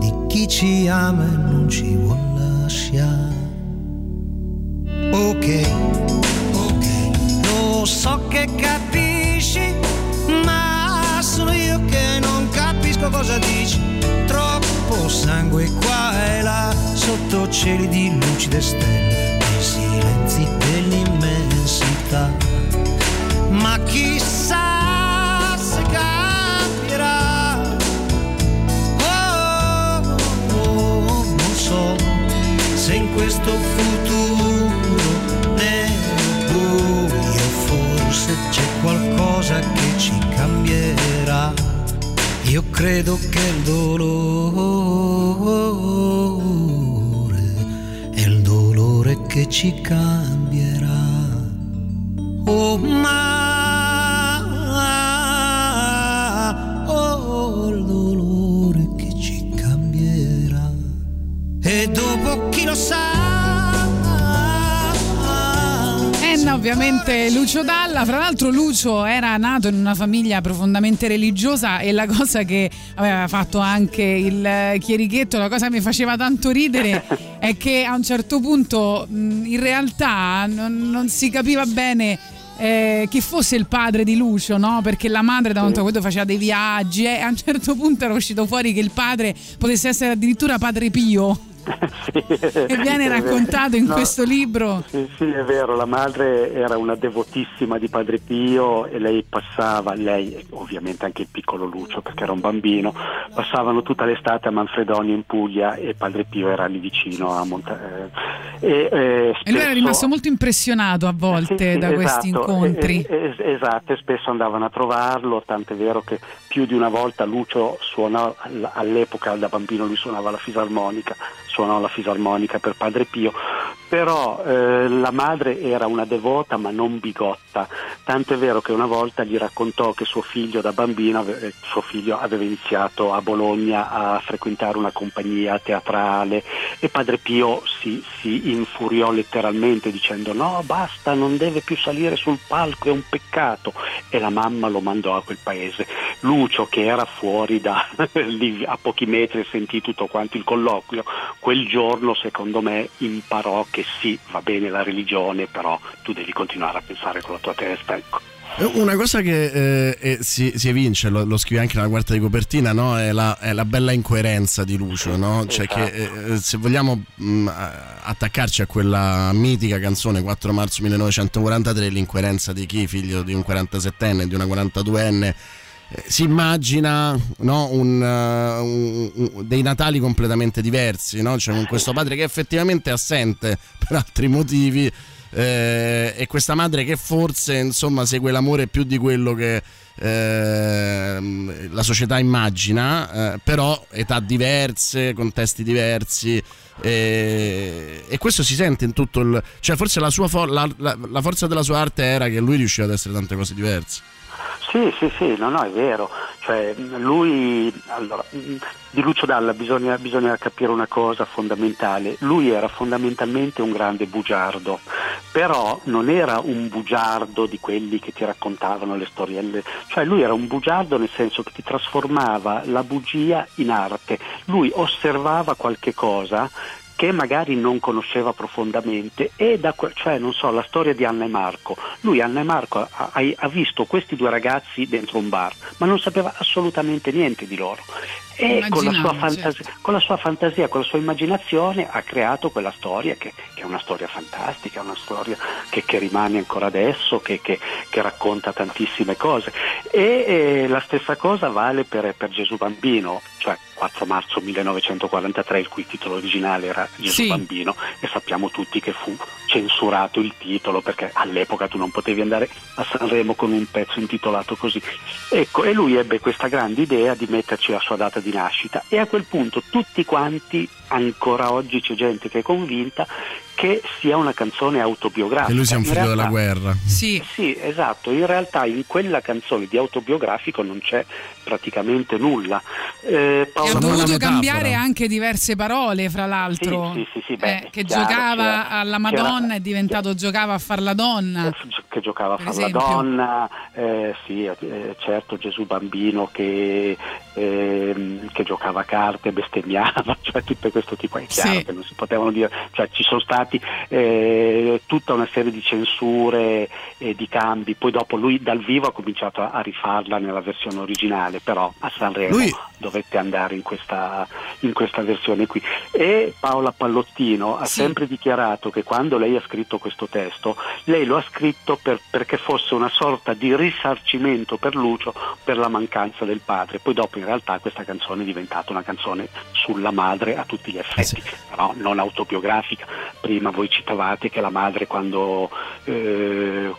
di chi ci ama e non ci vuol lasciare. Ok, ok, lo so che capisci, capisco cosa dici. Troppo sangue qua e là, sotto cieli di lucide stelle, nei silenzi dell'immensità. Ma chissà se cambierà. Oh, oh, oh, non so se in questo futuro nel buio forse c'è qualcosa che ci cambierà nero credo che il dolore è il dolore che ci cambierà. Oh ma, ovviamente Lucio Dalla, fra l'altro Lucio era nato in una famiglia profondamente religiosa e la cosa che aveva fatto anche il chierichetto, la cosa che mi faceva tanto ridere [LAUGHS] è che a un certo punto in realtà non, non si capiva bene eh, chi fosse il padre di Lucio, no? Perché la madre da quanto vedo faceva dei viaggi e a un certo punto era uscito fuori che il padre potesse essere addirittura padre Pio. [LAUGHS] e viene raccontato in questo libro. Sì, sì, è vero, la madre era una devotissima di Padre Pio e lei passava, lei e ovviamente anche il piccolo Lucio perché era un bambino, passavano tutta l'estate a Manfredonia in Puglia e Padre Pio era lì vicino a Monte... eh, e, eh, E lui era spesso- rimasto molto impressionato a volte sì, da questi esatto, incontri. e- e- esatto, e spesso andavano a trovarlo, tant'è vero che più di una volta Lucio suonò, all- all'epoca da bambino lui suonava la fisarmonica, suonò la fisarmonica per Padre Pio, però eh, la madre era una devota ma non bigotta, tanto è vero che una volta gli raccontò che suo figlio da bambino, eh, suo figlio aveva iniziato a Bologna a frequentare una compagnia teatrale e Padre Pio si, si infuriò letteralmente dicendo no basta, non deve più salire sul palco, è un peccato e la mamma lo mandò a quel paese. Lucio che era fuori da [LAUGHS] lì a pochi metri e sentì tutto quanto il colloquio, quel giorno secondo me imparò che sì, va bene la religione, però tu devi continuare a pensare con la tua testa, ecco. Una cosa che eh, eh, si, si evince, lo, lo scrive anche nella quarta di copertina, no? è, la, è la bella incoerenza di Lucio, no? cioè che eh, se vogliamo mh, attaccarci a quella mitica canzone 4 marzo 1943, l'incoerenza di chi, figlio di un 47enne e di una 42enne, eh, si immagina no, un, uh, un- un- dei Natali completamente diversi, no? cioè con questo padre che effettivamente è assente [LAUGHS] per altri motivi eh, e questa madre che forse insomma segue l'amore più di quello che ehm, la società immagina, eh, però età diverse, contesti diversi. E, e questo si sente in tutto il. cioè, forse la, sua for- la- la- la forza della sua arte era che lui riusciva ad essere tante cose diverse. Sì, sì, sì, no, no, è vero. Cioè, lui, allora, di Lucio Dalla bisogna, bisogna capire una cosa fondamentale. Lui era fondamentalmente un grande bugiardo, però non era un bugiardo di quelli che ti raccontavano le storielle. Cioè, lui era un bugiardo nel senso che ti trasformava la bugia in arte. Lui osservava qualche cosa che magari non conosceva profondamente e da cioè non so la storia di Anna e Marco. Lui Anna e Marco ha- ha visto questi due ragazzi dentro un bar ma non sapeva assolutamente niente di loro e con la, fantasia, con la sua fantasia, con la sua immaginazione ha creato quella storia che, che è una storia fantastica, una storia che, che rimane ancora adesso, che, che- che racconta tantissime cose. E eh, la stessa cosa vale per, per Gesù Bambino, cioè 4 marzo 1943, il cui titolo originale era Gesù Sì. Bambino, e sappiamo tutti che fu censurato il titolo perché all'epoca tu non potevi andare a Sanremo con un pezzo intitolato così. Ecco, e lui ebbe questa grande idea di metterci la sua data di nascita e a quel punto tutti quanti, ancora oggi c'è gente che è convinta che sia una canzone autobiografica. Che lui sia un figlio realtà- della guerra. Sì. sì, esatto, in realtà in quella canzone di autobiografico non c'è praticamente nulla. Eh, E Paolo- ha dovuto cambiare anche diverse parole, fra l'altro. Sì, sì, sì, beh, Eh, che chiaro, giocava c'era- alla c'era- Madonna è diventato giocava a far la donna. che giocava a far la esempio. donna, eh, sì, eh, certo Gesù bambino che, ehm, che giocava a carte, bestemmiava, [LAUGHS] cioè tutto questo tipo, è chiaro Sì. che non si potevano dire, cioè ci sono stati eh, tutta una serie di censure e di cambi, poi dopo lui dal vivo ha cominciato a, a rifarla nella versione originale, però a Sanremo Lui- dovette andare in questa, in questa versione qui. E Paola Pallottino ha Sì. sempre dichiarato che quando lei ha scritto questo testo, lei lo ha scritto per- perché fosse una sorta di risarcimento per Lucio per la mancanza del padre. Poi dopo in realtà questa canzone è diventata una canzone sulla madre a tutti gli effetti, però non autobiografica. Prima prima voi citavate che la madre quando, eh,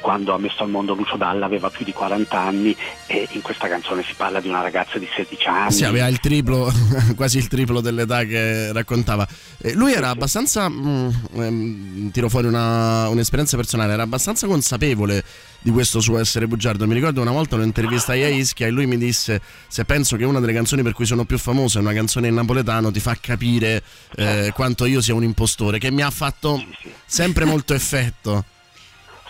quando ha messo al mondo Lucio Dalla aveva più di 40 anni e in questa canzone si parla di una ragazza di 16 anni. Sì, aveva il triplo, [LAUGHS] quasi il triplo dell'età che raccontava. Eh, lui era abbastanza, mm, ehm, tiro fuori una- un'esperienza personale, era abbastanza consapevole di questo suo essere bugiardo. Mi ricordo una volta un'intervista a Ischia e lui mi disse se penso che una delle canzoni per cui sono più famoso è una canzone in napoletano ti fa capire eh, quanto io sia un impostore, che mi ha fatto sempre molto effetto.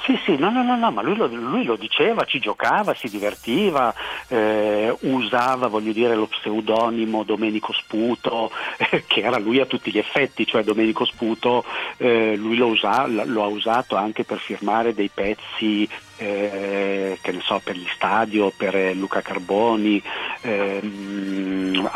Sì, sì, no, no, no, no, ma lui lo, lui lo diceva, ci giocava, si divertiva, eh, usava, voglio dire, lo pseudonimo Domenico Sputo, [LAUGHS] eh, che era lui a tutti gli effetti, cioè Domenico Sputo, eh, lui lo, usa- lo ha usato anche per firmare dei pezzi, eh, che ne so, per gli stadio, per eh, Luca Carboni, ehm,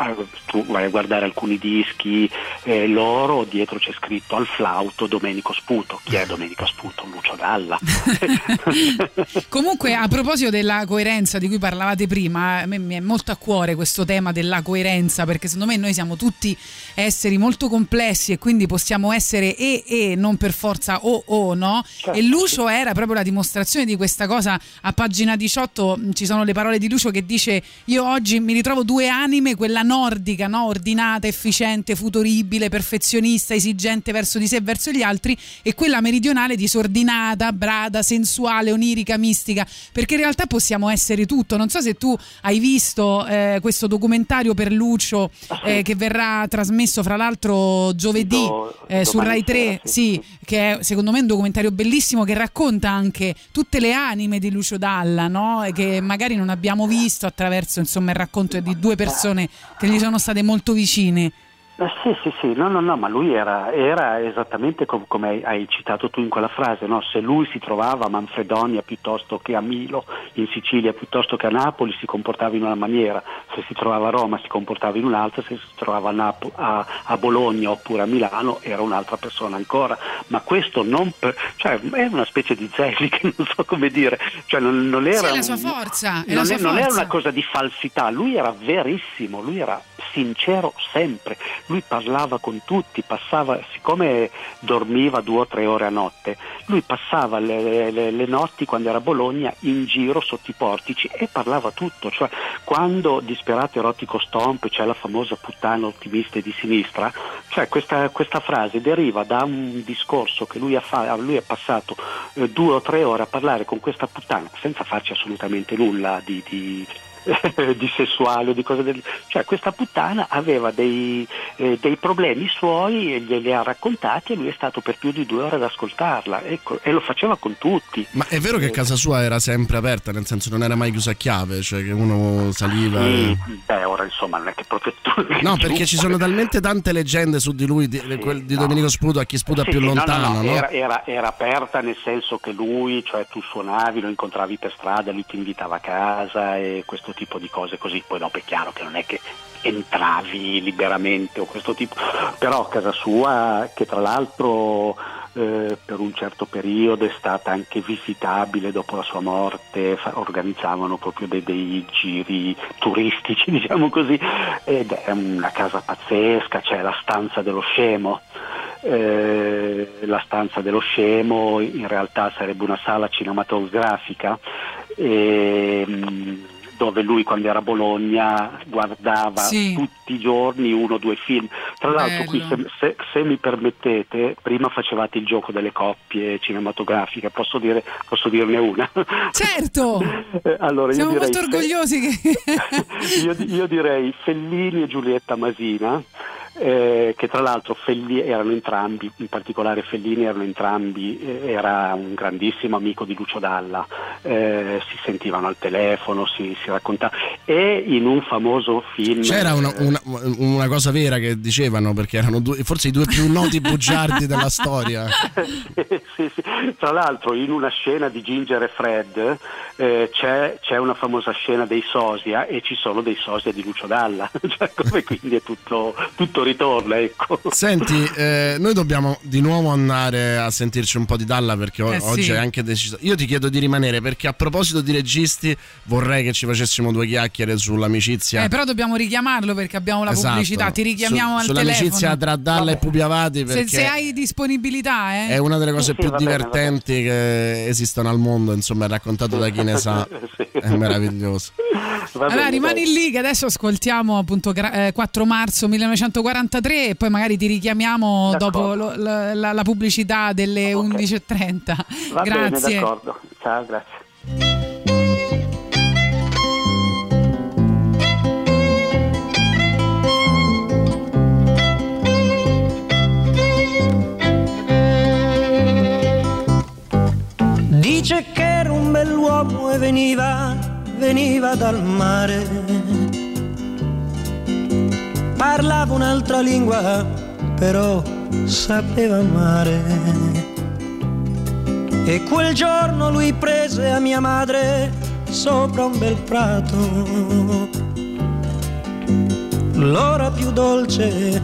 tu vai a guardare alcuni dischi, eh, loro dietro c'è scritto al flauto Domenico Sputo, chi è Domenico Sputo? Lucio Dalla. [LAUGHS] Comunque, a proposito della coerenza di cui parlavate prima, a me mi è molto a cuore questo tema della coerenza, perché secondo me noi siamo tutti esseri molto complessi e quindi possiamo essere e e non per forza o o, no? E Lucio era proprio la dimostrazione di questa cosa. A pagina 18 mh, ci sono le parole di Lucio che dice: Io oggi mi ritrovo due anime, quella nordica, no? ordinata, efficiente, futuribile, perfezionista, esigente verso di sé e verso gli altri, e quella meridionale disordinata, brada, sensuale, onirica, mistica. Perché in realtà possiamo essere tutto. Non so se tu hai visto eh, questo documentario per Lucio eh, che verrà trasmesso fra l'altro giovedì eh, su Rai 3, sera, sì, che è secondo me un documentario bellissimo che racconta anche tutte le anime di Lucio Dalla, no? Che magari non abbiamo visto attraverso insomma, il racconto di due persone che gli sono state molto vicine. Sì, sì, sì, no, no, no, ma lui era, era esattamente com- come hai, hai citato tu in quella frase, no? se lui si trovava a Manfredonia piuttosto che a Milo, in Sicilia piuttosto che a Napoli si comportava in una maniera, se si trovava a Roma si comportava in un'altra, se si trovava a, Napo- a- a Bologna oppure a Milano era un'altra persona ancora, ma questo non per, cioè è una specie di Zelli che non so come dire, cioè non, non era Sì, un- forza, non, è- non era una cosa di falsità, lui era verissimo, lui era sincero sempre, lui parlava con tutti, passava, siccome dormiva due o tre ore a notte, lui passava le, le- le notti quando era a Bologna in giro sotto i portici e parlava tutto, cioè quando disperato erotico stomp c'è la famosa puttana ottimista di sinistra, cioè questa, questa frase deriva da un discorso che lui ha, fa- lui ha passato eh, due o tre ore a parlare con questa puttana senza farci assolutamente nulla di, di- [LAUGHS] di sessuale o di cose del cioè questa puttana aveva dei, eh, dei problemi suoi e glieli ha raccontati e lui è stato per più di due ore ad ascoltarla. Ecco, e lo faceva con tutti. Ma è vero che casa sua era sempre aperta, nel senso non era mai chiusa a chiave, cioè che uno saliva. Sì, e- beh ora insomma non è che proprio tu No, [LAUGHS] perché ci sono talmente tante leggende su di lui, di, quel di Domenico Sputo, a chi sputa Sì, più sì, no, no, lontano, no, no? Era, era- era aperta nel senso che lui, cioè tu suonavi, lo incontravi per strada, lui ti invitava a casa e questo tipo di cose così. Poi dopo è chiaro che non è che entravi liberamente o questo tipo, però casa sua, che tra l'altro eh, per un certo periodo è stata anche visitabile dopo la sua morte, organizzavano proprio dei, dei giri turistici, [LAUGHS] diciamo così, ed è una casa pazzesca, c'è la stanza dello scemo. Eh, la stanza dello scemo in realtà sarebbe una sala cinematografica ehm, dove lui quando era a Bologna guardava Sì. tutti i giorni uno o due film. Tra l'altro qui se, Bello. se- se mi permettete, prima facevate il gioco delle coppie cinematografiche, posso, dire, posso dirne una? Certo! [LAUGHS] Eh, allora, io Siamo direi molto orgogliosi che... [LAUGHS] io, io direi Fellini e Giulietta Masina, eh, che tra l'altro Felli- erano entrambi, in particolare Fellini erano entrambi, eh, era un grandissimo amico di Lucio Dalla, eh, si sentivano al telefono, si, si raccontavano e in un famoso film... C'era una, eh, una- una cosa vera che dicevano, perché erano due- forse i due più noti [LAUGHS] bugiardi della storia. [LAUGHS] sì, sì. Tra l'altro in una scena di Ginger e Fred eh, c'è, c'è una famosa scena dei sosia e ci sono dei sosia di Lucio Dalla, [LAUGHS] cioè, come quindi è tutto, tutto tutto ritorna, ecco. Senti, eh, noi dobbiamo di nuovo andare a sentirci un po' di Dalla perché o- Eh, sì. oggi è anche deciso. Io ti chiedo di rimanere perché a proposito di registi vorrei che ci facessimo due chiacchiere sull'amicizia. Eh, però dobbiamo richiamarlo perché abbiamo la Esatto. pubblicità. Ti richiamiamo Su- al sull'amicizia telefono. tra Dalla e Pupi Avati Se, se hai disponibilità, eh. è una delle cose Sì, sì, più bene, divertenti che esistono al mondo, insomma, è raccontato da chi ne sa. [LAUGHS] È meraviglioso. Va Allora bene, rimani lì che adesso ascoltiamo appunto gra- eh, 4 marzo 1943 e poi magari ti richiamiamo dopo lo- la, la- la pubblicità delle 11.30. Va bene, Grazie. d'accordo. Ciao, grazie. Dice che era un bell'uomo e veniva, veniva dal mare. Parlava un'altra lingua, però sapeva amare. E quel giorno lui prese a mia madre sopra un bel prato. L'ora più dolce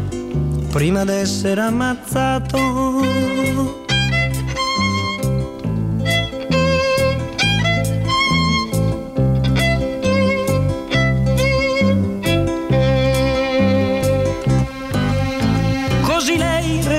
prima d'essere ammazzato.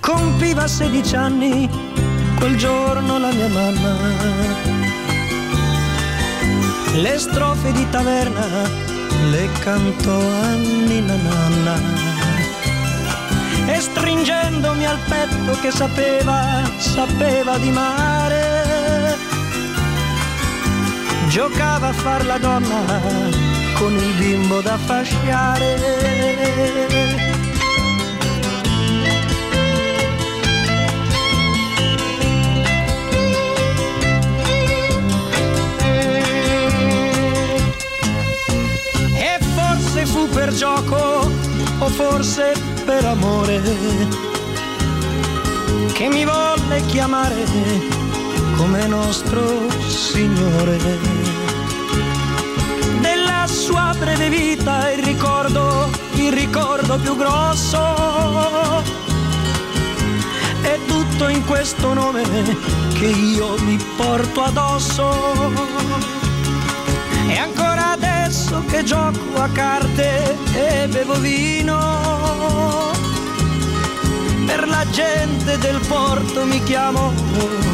Compiva 16 anni quel giorno la mia mamma. Le strofe di taverna le cantò anni la nanna. E stringendomi al petto che sapeva, sapeva di mare, giocava a far la donna con il bimbo da fasciare. E forse fu per gioco o forse per amore che mi volle chiamare come nostro Signore. Della sua breve vita il ricordo, il ricordo più grosso è tutto in questo nome che io mi porto addosso. E ancora adesso che gioco a carte e bevo vino, per la gente del porto mi chiamo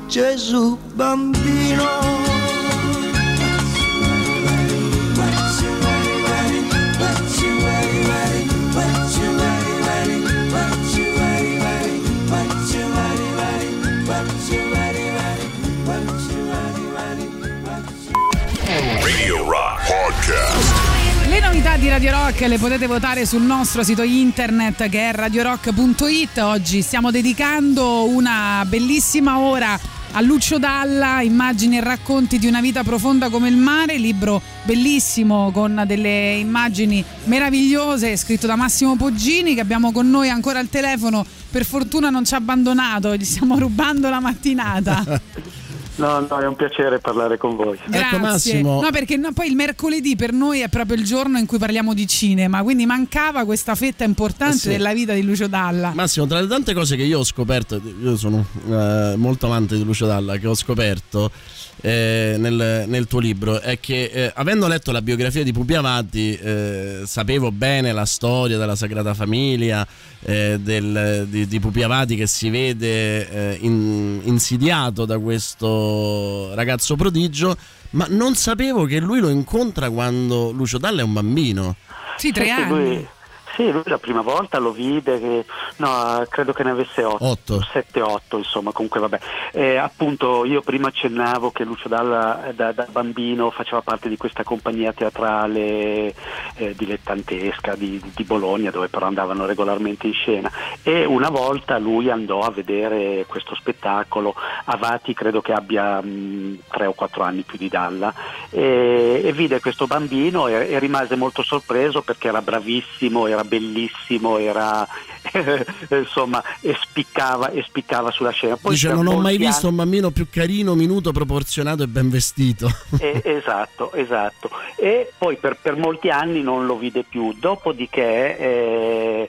Gesù bambino. Radio Rock Podcast. Le novità di Radio Rock le potete votare sul nostro sito internet che è radiorock.it. Oggi stiamo dedicando una bellissima ora a Lucio Dalla, immagini e racconti di una vita profonda come il mare, libro bellissimo con delle immagini meravigliose, scritto da Massimo Poggini che abbiamo con noi ancora al telefono. Per fortuna non ci ha abbandonato, gli stiamo rubando la mattinata. [LAUGHS] No, no, è un piacere parlare con voi. Grazie. No, perché no, poi il mercoledì per noi è proprio il giorno in cui parliamo di cinema, quindi mancava questa fetta importante Eh sì. della vita di Lucio Dalla. Massimo, tra le tante cose che io ho scoperto, io sono eh, molto amante di Lucio Dalla, che ho scoperto, eh, nel, nel tuo libro è che eh, avendo letto la biografia di Pupi Avati eh, sapevo bene la storia della Sagrada Famiglia eh, del, di, di Pupi Avati che si vede eh, in- insidiato da questo ragazzo prodigio ma non sapevo che lui lo incontra quando Lucio Dalla è un bambino Sì, tre anni. Sì, lui la prima volta lo vide, che, no, credo che ne avesse 8, 7-8, insomma, comunque vabbè. Eh, appunto, io prima accennavo che Lucio Dalla da, da bambino faceva parte di questa compagnia teatrale eh, dilettantesca di, di Bologna, dove però andavano regolarmente in scena. E una volta lui andò a vedere questo spettacolo, Avati credo che abbia 3 o 4 anni più di Dalla, e, e vide questo bambino e, e rimase molto sorpreso perché era bravissimo, era bellissimo, era [LAUGHS] insomma e spiccava, e spiccava sulla scena. Poi dice non ho mai molti visto un bambino più carino minuto proporzionato e ben vestito eh, [LAUGHS] esatto, esatto. E poi per, per molti anni non lo vide più. Dopodiché,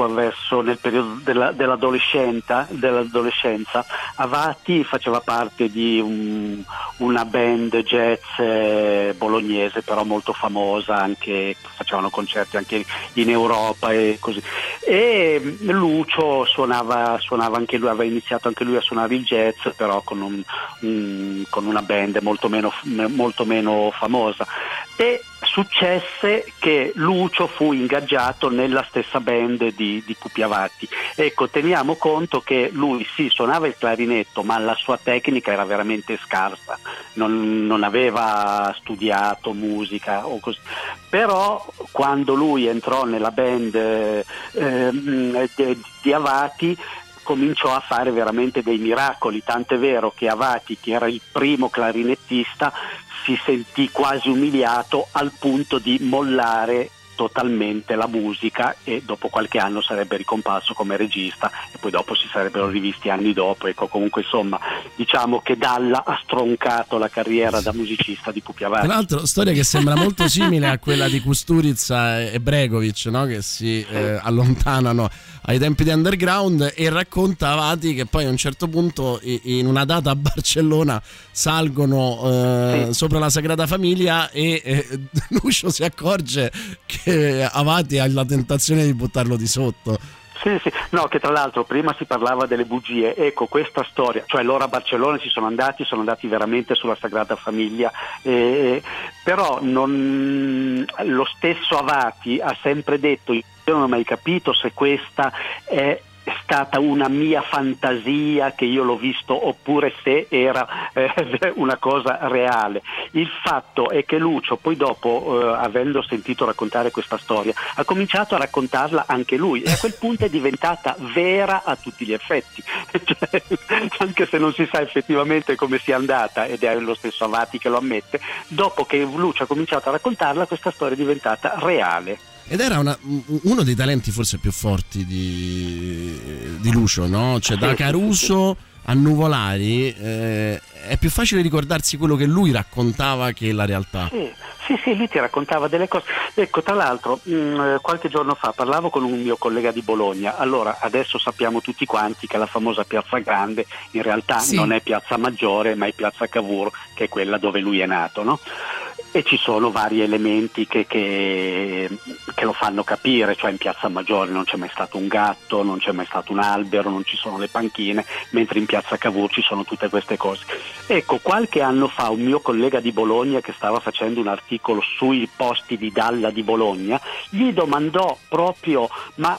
qua verso nel periodo della- dell'adolescenza, dell'adolescenza, Avati faceva parte di un- una band jazz eh, bolognese, però molto famosa, anche, facevano concerti anche in Europa e così. E mm, Lucio suonava, suonava anche lui, aveva iniziato anche lui a suonare il jazz, però con, un- un- con una band molto meno, molto meno famosa. E successe che Lucio fu ingaggiato nella stessa band di, di Pupi Avati. Ecco, teniamo conto che lui sì suonava il clarinetto, ma la sua tecnica era veramente scarsa, non, non aveva studiato musica o così. Però quando lui entrò nella band eh, di- di Avati cominciò a fare veramente dei miracoli, tant'è vero che Avati, che era il primo clarinettista, si sentì quasi umiliato al punto di mollare totalmente la musica e dopo qualche anno sarebbe ricomparso come regista e poi dopo si sarebbero rivisti anni dopo. Ecco comunque insomma diciamo che Dalla ha stroncato la carriera da musicista di Pupi Avati Tra l'altro, storia che sembra molto simile a quella di Kusturica e Bregovic, no? che si eh, allontanano ai tempi di underground e racconta Avati che poi a un certo punto in una data a Barcellona salgono eh, sopra la Sagrada Famiglia e eh, [LAUGHS] Lucio si accorge che [LAUGHS] Avati ha la tentazione di buttarlo di sotto. Sì, sì, no, che tra l'altro prima si parlava delle bugie, ecco questa storia, cioè loro a Barcellona ci sono andati, sono andati veramente sulla Sagrada Famiglia, eh, però non- lo stesso Avati ha sempre detto, io non ho mai capito se questa è stata una mia fantasia che io l'ho visto oppure se era eh, [LAUGHS] una cosa reale. Il fatto è che Lucio poi dopo, eh, avendo sentito raccontare questa storia, ha cominciato a raccontarla anche lui e a quel punto è diventata vera a tutti gli effetti, [LAUGHS] Cioè, anche se non si sa effettivamente come sia andata ed è lo stesso Avati che lo ammette, dopo che Lucio ha cominciato a raccontarla questa storia è diventata reale. Ed era una- uno dei talenti forse più forti di, di Lucio, no? Cioè da Caruso a Nuvolari eh, è più facile ricordarsi quello che lui raccontava che la realtà. Sì, sì, sì, lui ti raccontava delle cose. Ecco, tra l'altro, mh, eh, qualche giorno fa parlavo con un mio collega di Bologna. Allora, adesso sappiamo tutti quanti che la famosa Piazza Grande in realtà Sì. non è Piazza Maggiore, ma è Piazza Cavour, che è quella dove lui è nato, no? E ci sono vari elementi che, che- che lo fanno capire, cioè in Piazza Maggiore non c'è mai stato un gatto, non c'è mai stato un albero, non ci sono le panchine, mentre in Piazza Cavour ci sono tutte queste cose. Ecco, qualche anno fa un mio collega di Bologna che stava facendo un articolo sui posti di Dalla di Bologna, gli domandò proprio ma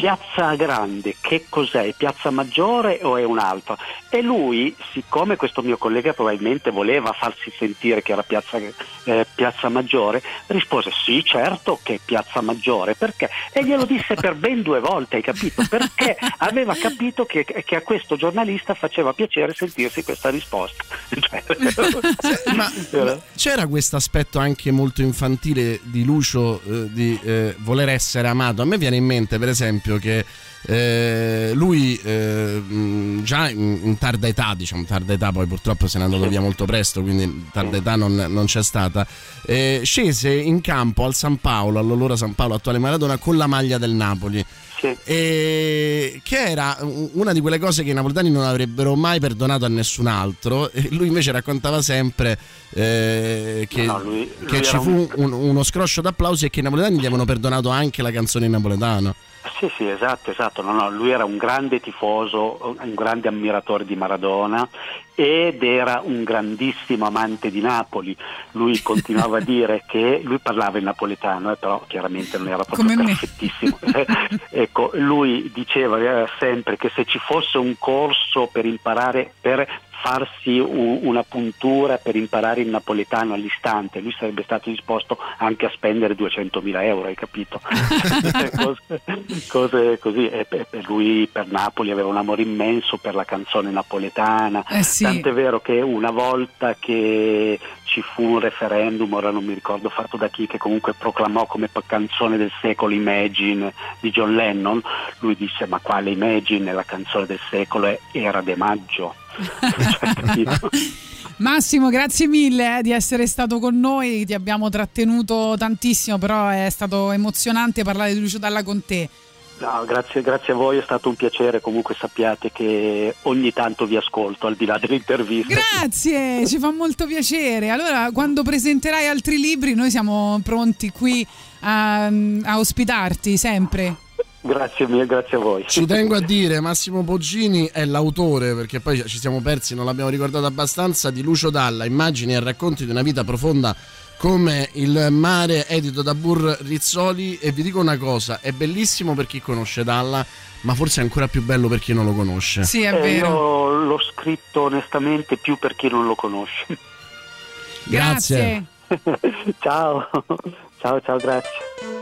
Piazza Grande che cos'è? Piazza Maggiore o è un'altra? E lui, siccome questo mio collega probabilmente voleva farsi sentire che era Piazza, eh, Piazza Maggiore, rispose sì, certo che è Piazza Maggiore, perché? E glielo disse per ben due volte, hai capito? Perché [LAUGHS] aveva capito che, che a questo giornalista faceva piacere sentirsi questa risposta. [LAUGHS] Cioè, Ma c'era questo aspetto anche molto infantile di Lucio eh, di eh, voler essere amato. A me viene in mente, per esempio, esempio che eh, lui eh, già in, in tarda età, diciamo tarda età, poi purtroppo se n'è andato via molto presto, quindi in tarda età non, non c'è stata, eh, scese in campo al San Paolo, all'allora San Paolo attuale Maradona, con la maglia del Napoli. E che era una di quelle cose che i napoletani non avrebbero mai perdonato a nessun altro. E lui invece raccontava sempre eh, che, No, no, lui- che lui ci fu un- un- uno scroscio d'applausi e che i napoletani gli avevano perdonato anche la canzone in napoletano. Sì, sì, esatto, esatto. No, no, lui era un grande tifoso, un grande ammiratore di Maradona ed era un grandissimo amante di Napoli. Lui continuava a [LAUGHS] dire che lui parlava in napoletano, eh, però chiaramente non era proprio perfettissimo. [LAUGHS] ecco, lui diceva eh, sempre che se ci fosse un corso per imparare per farsi u- una puntura per imparare il napoletano all'istante, lui sarebbe stato disposto anche a spendere 200.000 euro, hai capito? [LAUGHS] cose, cose così, e per per lui per Napoli aveva un amore immenso per la canzone napoletana, Eh sì. tant'è vero che una volta che ci fu un referendum, ora non mi ricordo fatto da chi, che comunque proclamò come canzone del secolo Imagine di John Lennon, lui disse ma quale Imagine, la canzone del secolo era De Maggio. [LAUGHS] Massimo, grazie mille eh, di essere stato con noi, ti abbiamo trattenuto tantissimo, però è stato emozionante parlare di Lucio Dalla con te. No, grazie, grazie a voi, è stato un piacere, comunque sappiate che ogni tanto vi ascolto al di là delle interviste. Grazie, ci fa molto piacere. Allora, quando presenterai altri libri, noi siamo pronti qui a, a ospitarti sempre. Grazie mille, grazie a voi. Ci tengo a dire, Massimo Poggini è l'autore, perché poi ci siamo persi, non l'abbiamo ricordato abbastanza, di Lucio Dalla, immagini e racconti di una vita profonda come il mare, edito da Burr Rizzoli. E vi dico una cosa, è bellissimo per chi conosce Dalla, ma forse è ancora più bello per chi non lo conosce. Sì, è Eh, vero. Io l'ho scritto onestamente più per chi non lo conosce. Grazie. [LAUGHS] ciao, ciao, ciao, grazie.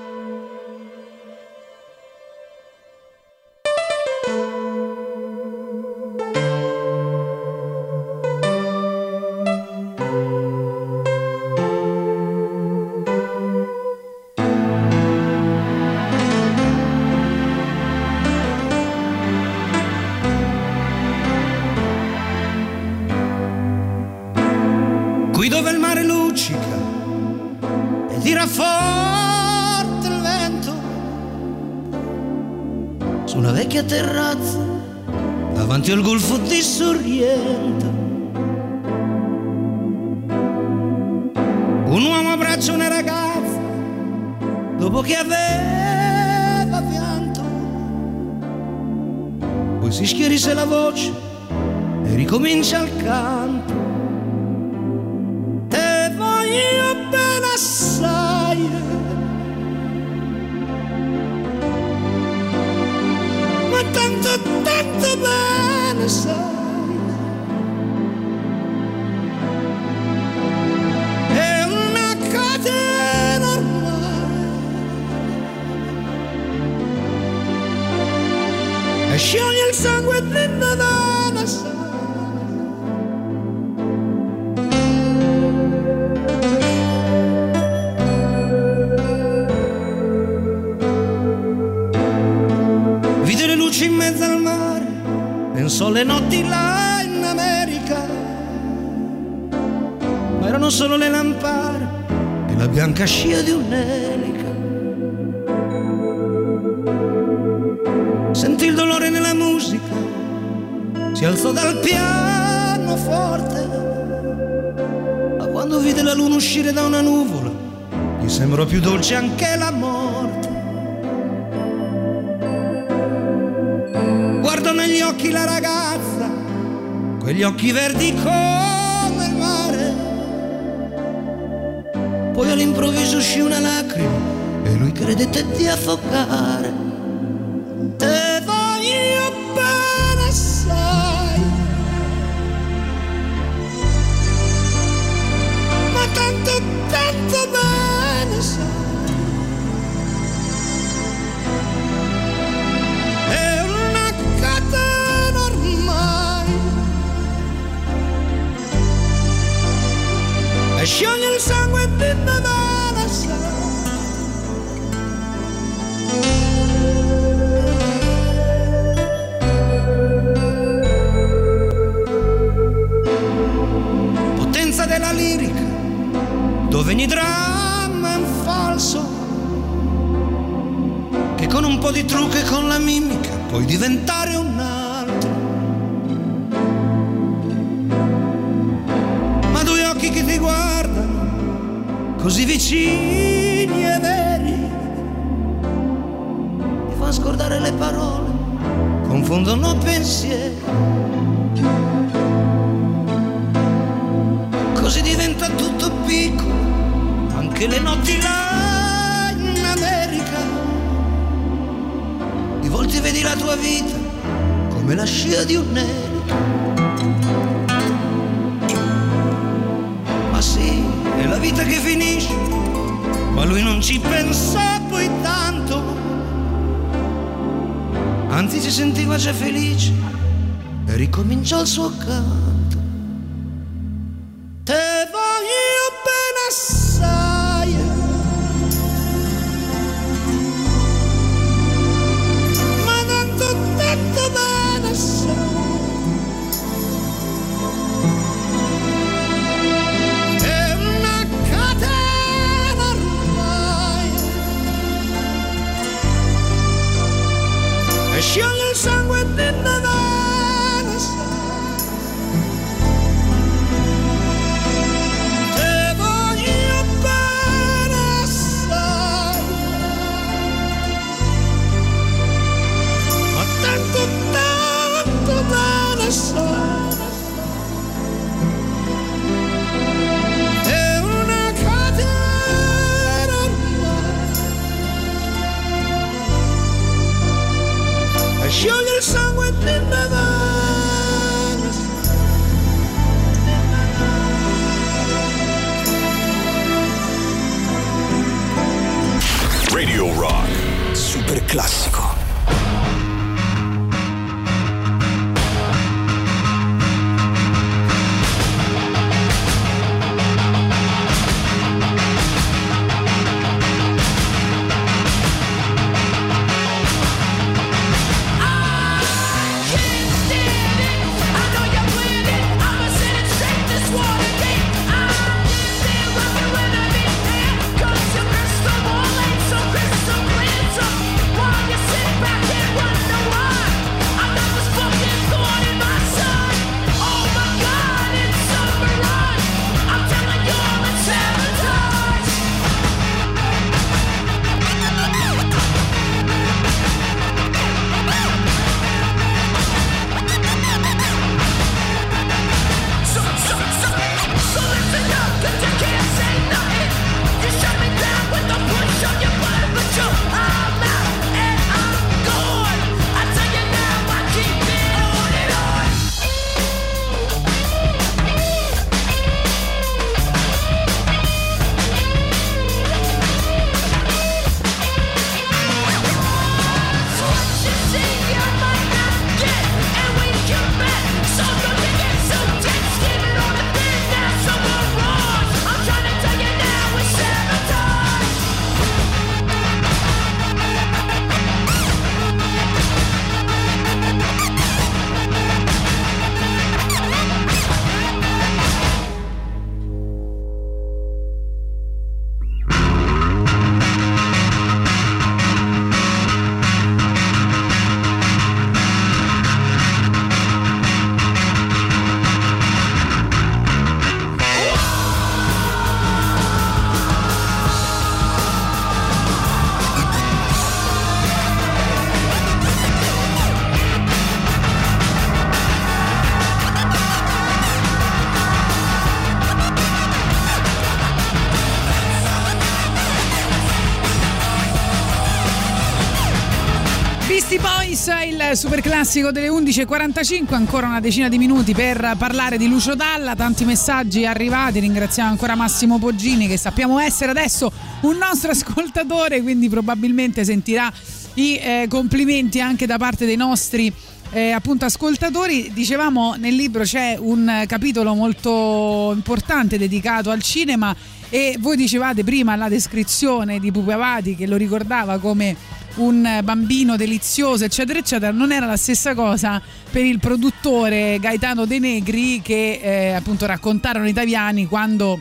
classico delle 11.45, ancora una decina di minuti per parlare di Lucio Dalla, tanti messaggi arrivati, ringraziamo ancora Massimo Poggini che sappiamo essere adesso un nostro ascoltatore, quindi probabilmente sentirà i eh, complimenti anche da parte dei nostri eh, appunto ascoltatori. Dicevamo nel libro c'è un capitolo molto importante dedicato al cinema e voi dicevate prima la descrizione di Pupi Avati che lo ricordava come un bambino delizioso, eccetera, eccetera, non era la stessa cosa per il produttore Gaetano De Negri che eh, appunto raccontarono i italiani quando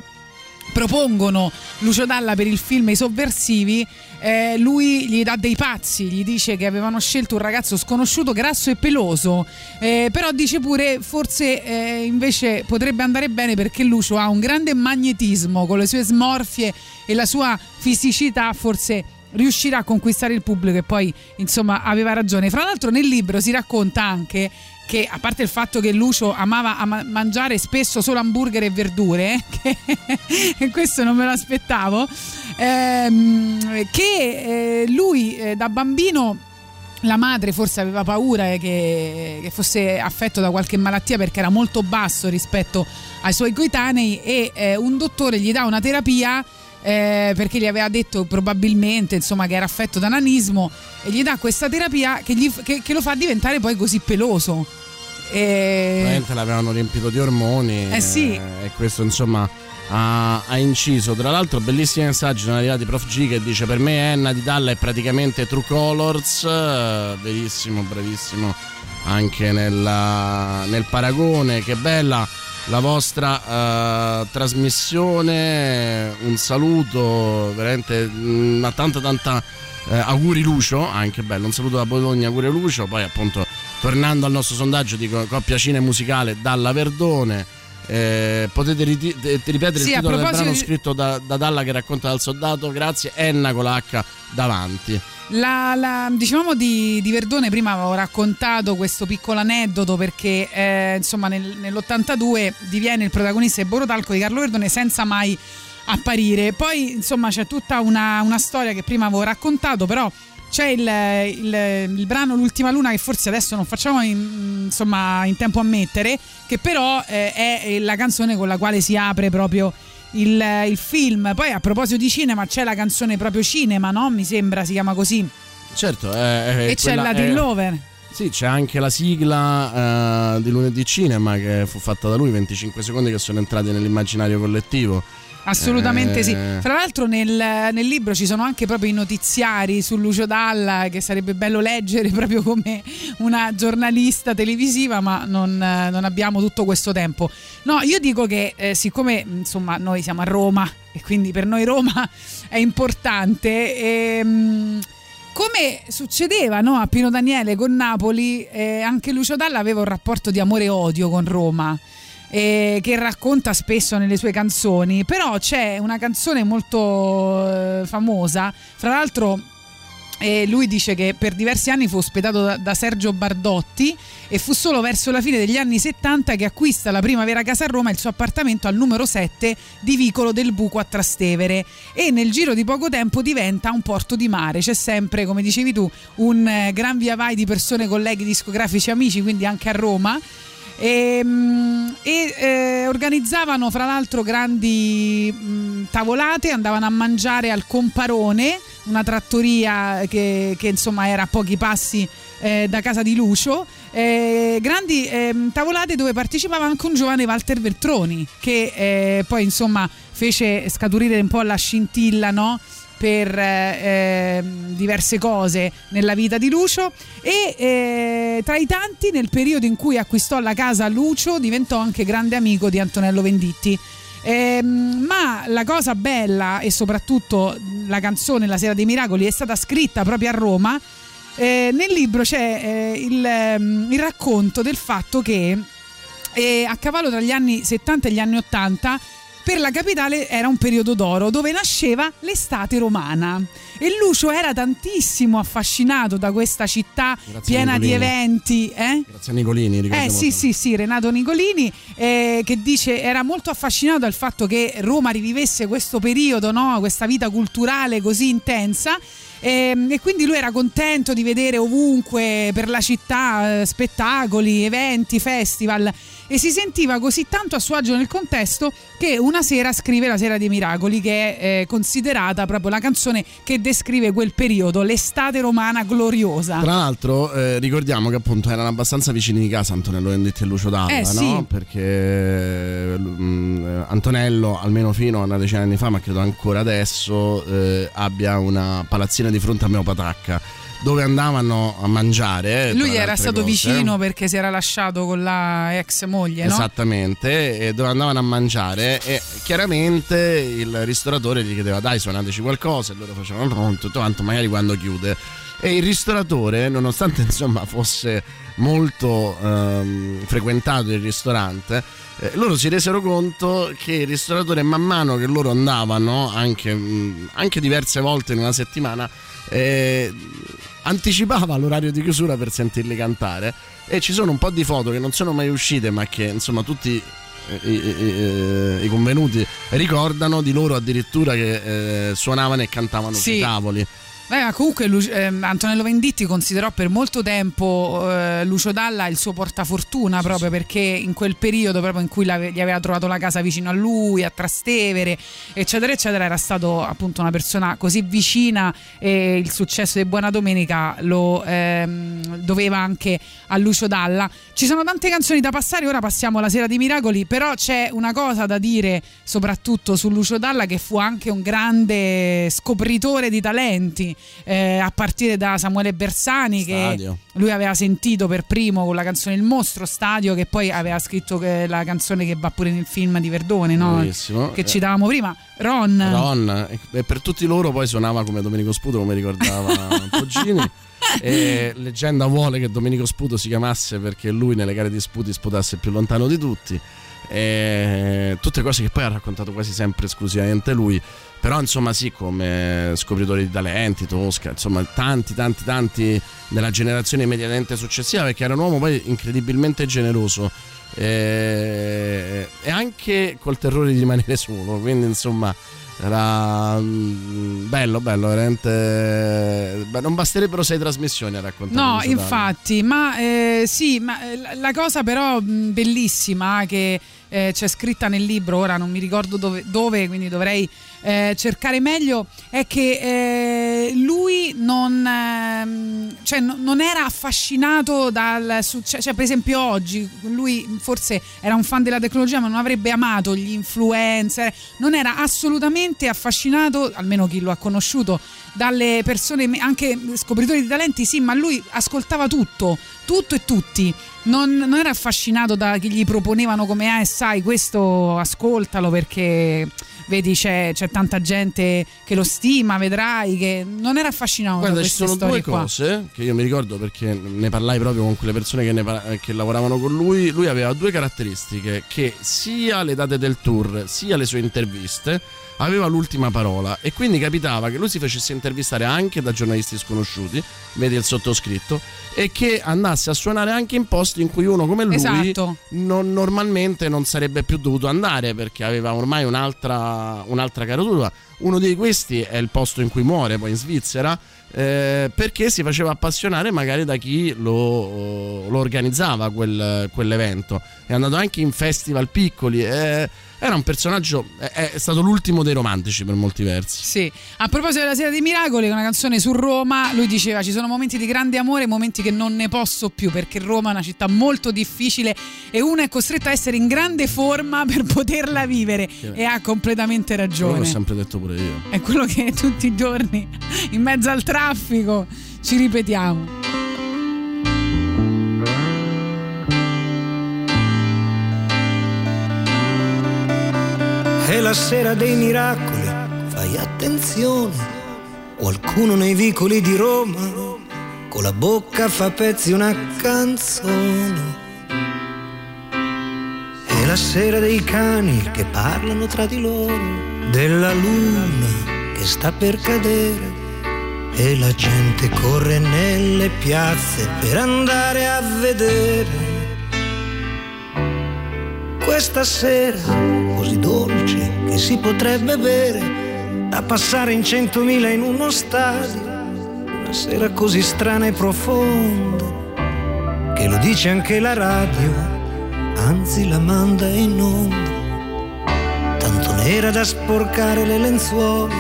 propongono Lucio Dalla per il film I Sovversivi, eh, lui gli dà dei pazzi, gli dice che avevano scelto un ragazzo sconosciuto, grasso e peloso, eh, però dice pure forse eh, invece potrebbe andare bene perché Lucio ha un grande magnetismo con le sue smorfie e la sua fisicità forse riuscirà a conquistare il pubblico e poi insomma aveva ragione. Fra l'altro nel libro si racconta anche che a parte il fatto che Lucio amava ama- mangiare spesso solo hamburger e verdure, eh, [LAUGHS] che [LAUGHS] questo non me lo aspettavo, ehm, che eh, lui eh, da bambino la madre forse aveva paura eh, che, che, fosse affetto da qualche malattia perché era molto basso rispetto ai suoi coetanei e eh, un dottore gli dà una terapia eh, perché gli aveva detto probabilmente insomma, che era affetto da nanismo e gli dà questa terapia che, gli, che, che lo fa diventare poi così peloso. E... Veramente l'avevano riempito di ormoni Eh sì. eh, e questo insomma ha, ha inciso. Tra l'altro bellissimi messaggi sono arrivati Prof G che dice per me Enna di Dalla è praticamente True Colors, eh, verissimo, bravissimo anche nella- nel paragone, che bella la vostra eh, trasmissione, un saluto veramente mm, a tanta tanta eh, auguri Lucio, anche bello, un saluto da Bologna, auguri Lucio, poi appunto tornando al nostro sondaggio di co- coppia cine musicale dalla Verdone. eh, potete riti- eh, ripetere Sì, il titolo del brano di- scritto da, da Dalla che racconta dal soldato grazie Enna con la H davanti La, la- dicevamo di, di Verdone, prima avevo raccontato questo piccolo aneddoto perché eh, insomma nel- nell'82 diviene il protagonista di Borotalco di Carlo Verdone senza mai apparire. Poi insomma c'è tutta una, una storia che prima avevo raccontato, però c'è il, il- il brano L'ultima luna che forse adesso non facciamo in, insomma, in tempo a mettere, che però eh, è la canzone con la quale si apre proprio il, il film. Poi a proposito di cinema c'è la canzone proprio cinema, no? Mi sembra si chiama così. certo eh, eh, e c'è quella Latin è-. Sì, c'è anche la sigla eh, di lunedì cinema che fu fatta da lui, 25 secondi che sono entrati nell'immaginario collettivo. Assolutamente Eh, sì. Fra l'altro nel, nel libro ci sono anche proprio i notiziari su Lucio Dalla che sarebbe bello leggere proprio come una giornalista televisiva, ma non, non abbiamo tutto questo tempo. No, io dico che eh, siccome insomma noi siamo a Roma e quindi per noi Roma [LAUGHS] è importante, ehm, come succedeva no, a Pino Daniele con Napoli, eh, anche Lucio Dalla aveva un rapporto di amore e odio con Roma. Eh, che racconta spesso nelle sue canzoni, però c'è una canzone molto eh, famosa, fra l'altro eh, lui dice che per diversi anni fu ospitato da, Sergio Bardotti e fu solo verso la fine degli anni 70 che acquista la prima vera casa a Roma il suo appartamento al numero 7 di Vicolo del Buco a Trastevere e nel giro di poco tempo diventa un porto di mare. C'è sempre, come dicevi tu, un eh, gran via vai di persone, colleghi discografici, amici, quindi anche a Roma. E, mm, e, eh, organizzavano fra l'altro grandi mm, tavolate, andavano a mangiare al Comparone, una trattoria che, che, insomma era a pochi passi eh, da casa di Lucio. eh, grandi ehm, tavolate dove partecipava anche un giovane Walter Veltroni che eh, poi insomma fece scaturire un po' la scintilla no? Per eh, ehm, diverse cose nella vita di Lucio e eh, tra i tanti nel periodo in cui acquistò la casa Lucio diventò anche grande amico di Antonello Venditti. Ehm, ma la cosa bella e soprattutto la canzone La sera dei miracoli è stata scritta proprio a Roma. Eh, nel libro c'è eh, il, ehm, il racconto del fatto che eh, a cavallo tra gli anni 70 e gli anni 80 per la capitale era un periodo d'oro dove nasceva l'estate romana e Lucio era tantissimo affascinato da questa città Grazie, piena di eventi. Eh? Grazie a Nicolini, Eh ricordiamo. sì, sì, sì, Renato Nicolini eh, che dice era molto affascinato dal fatto che Roma rivivesse questo periodo, no? questa vita culturale così intensa. ehm, E, quindi lui era contento di vedere ovunque per la città eh, spettacoli, eventi, festival e si sentiva così tanto a suo agio nel contesto che una sera scrive La Sera dei Miracoli che è eh, considerata proprio la canzone che descrive quel periodo, l'estate romana gloriosa. Tra l'altro eh, ricordiamo che appunto erano abbastanza vicini di casa Antonello Venditti e Lucio Dalla, Eh, sì. no? Perché mm, Antonello, almeno fino a una decina di anni fa, ma credo ancora adesso, eh, abbia una palazzina di fronte a Meopatacca. Dove andavano a mangiare. eh, Lui era stato cose. vicino perché si era lasciato con la ex moglie, no? Esattamente, e dove andavano a mangiare e chiaramente il ristoratore gli chiedeva dai suonateci qualcosa e loro facevano pronto, tutto quanto, magari quando chiude. E il ristoratore, nonostante [LAUGHS] insomma fosse molto ehm, frequentato il ristorante, eh, loro si resero conto che il ristoratore man mano che loro andavano, anche, anche diverse volte in una settimana, eh, anticipava l'orario di chiusura per sentirli cantare e ci sono un po' di foto che non sono mai uscite ma che insomma tutti eh, i, i- i- i convenuti ricordano di loro addirittura che eh, suonavano e cantavano Sì. sui tavoli Beh, ma comunque Lu- ehm, Antonello Venditti considerò per molto tempo eh, Lucio Dalla il suo portafortuna proprio perché in quel periodo proprio in cui gli aveva trovato la casa vicino a lui, a Trastevere, eccetera, eccetera, era stato appunto una persona così vicina e il successo di Buona Domenica lo ehm, doveva anche a Lucio Dalla. Ci sono tante canzoni da passare, ora passiamo alla Sera dei Miracoli, però c'è una cosa da dire soprattutto su Lucio Dalla che fu anche un grande scopritore di talenti, eh, a partire da Samuele Bersani Stadio. che lui aveva sentito per primo con la canzone Il mostro, Stadio, che poi aveva scritto che- la canzone che va pure nel film di Verdone, no? Che citavamo prima, Ron. Ron e per tutti loro poi suonava come Domenico Sputo come ricordava [LAUGHS] Poggini e leggenda vuole che Domenico Sputo si chiamasse perché lui nelle gare di sputi sputasse più lontano di tutti e tutte cose che poi ha raccontato quasi sempre esclusivamente lui però insomma sì come scopritore di talenti Tosca insomma tanti tanti tanti della generazione immediatamente successiva perché era un uomo poi incredibilmente generoso e, e anche col terrore di rimanere [LAUGHS] solo quindi insomma era mm, bello bello veramente beh, non basterebbero sei trasmissioni a raccontare No, infatti, ma eh, sì, ma eh, la- cosa però mh, bellissima che eh, c'è scritta nel libro, ora non mi ricordo dove, dove, quindi dovrei eh, cercare meglio, è che eh, lui non, ehm, cioè, no- non era affascinato dal successo, cioè per esempio oggi lui forse era un fan della tecnologia ma non avrebbe amato gli influencer, non era assolutamente affascinato, almeno chi lo ha conosciuto, dalle persone, anche scopritori di talenti, sì, ma lui ascoltava tutto, tutto e tutti. Non, non era affascinato da chi gli proponevano come, eh, sai, questo ascoltalo perché vedi c'è, c'è tanta gente che lo stima, vedrai che non era affascinato Guarda, da ci sono due qua. cose che io mi ricordo perché ne parlai proprio con quelle persone che, ne che lavoravano con lui. Lui aveva due caratteristiche: che sia le date del tour, sia le sue interviste aveva l'ultima parola. E quindi capitava che lui si facesse intervistare anche da giornalisti sconosciuti, vedi il sottoscritto, e che andasse a suonare anche in posti in cui uno come lui Esatto. non- normalmente non sarebbe più dovuto andare perché aveva ormai un'altra, un'altra caratura. Uno di questi è il posto in cui muore, poi in Svizzera, eh, perché si faceva appassionare magari da chi lo, lo organizzava quel- quell'evento. È andato anche in festival piccoli. eh, era un personaggio, è, è stato l'ultimo dei romantici per molti versi. Sì, a proposito della Sera dei Miracoli, una canzone su Roma, lui diceva ci sono momenti di grande amore, momenti che non ne posso più perché Roma è una città molto difficile e uno è costretto a essere in grande forma per poterla vivere e ha completamente Quello ragione. l'ho sempre detto pure io. È quello che [LAUGHS] tutti i giorni in mezzo al traffico ci ripetiamo. È la sera dei miracoli, fai attenzione. Qualcuno nei vicoli di Roma con la bocca fa pezzi una canzone. È la sera dei cani che parlano tra di loro, della luna che sta per cadere. E la gente corre nelle piazze per andare a vedere. Questa sera così dolce che si potrebbe bere, da passare in centomila in uno stadio. Una sera così strana e profonda, che lo dice anche la radio, anzi la manda in onda. Tanto nera da sporcare le lenzuola,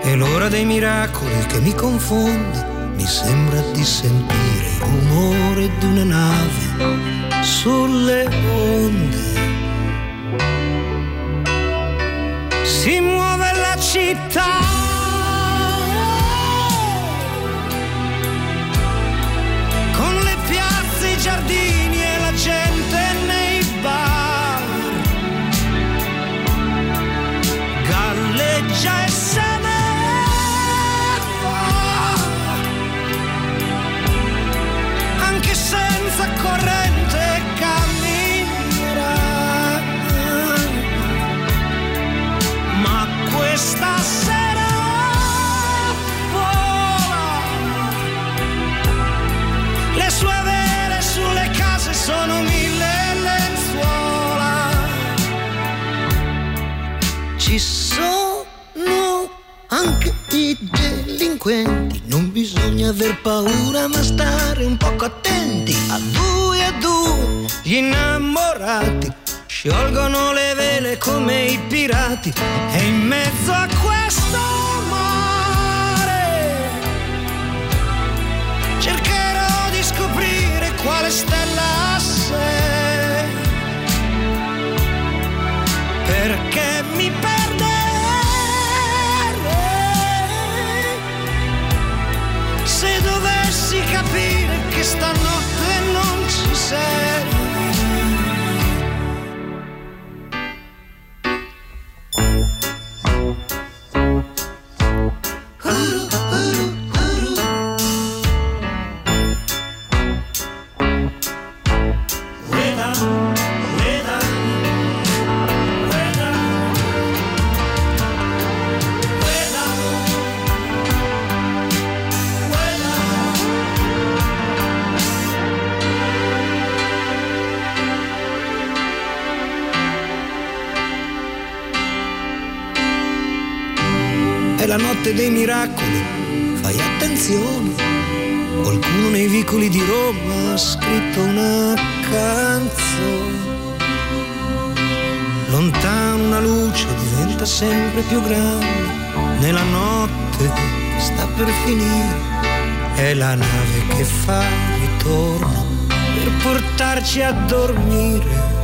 è l'ora dei miracoli che mi confonde. Mi sembra di sentire rumore di una nave sulle onde. si muove la città. Delinquenti. Non bisogna aver paura, ma stare un poco attenti. A due a due, gli innamorati sciolgono le vele come i pirati. E in mezzo a questo mare cercherò di scoprire quale stella stanotte non ci sei. Più grande. Nella notte sta per finire. È la nave che fa ritorno per portarci a dormire.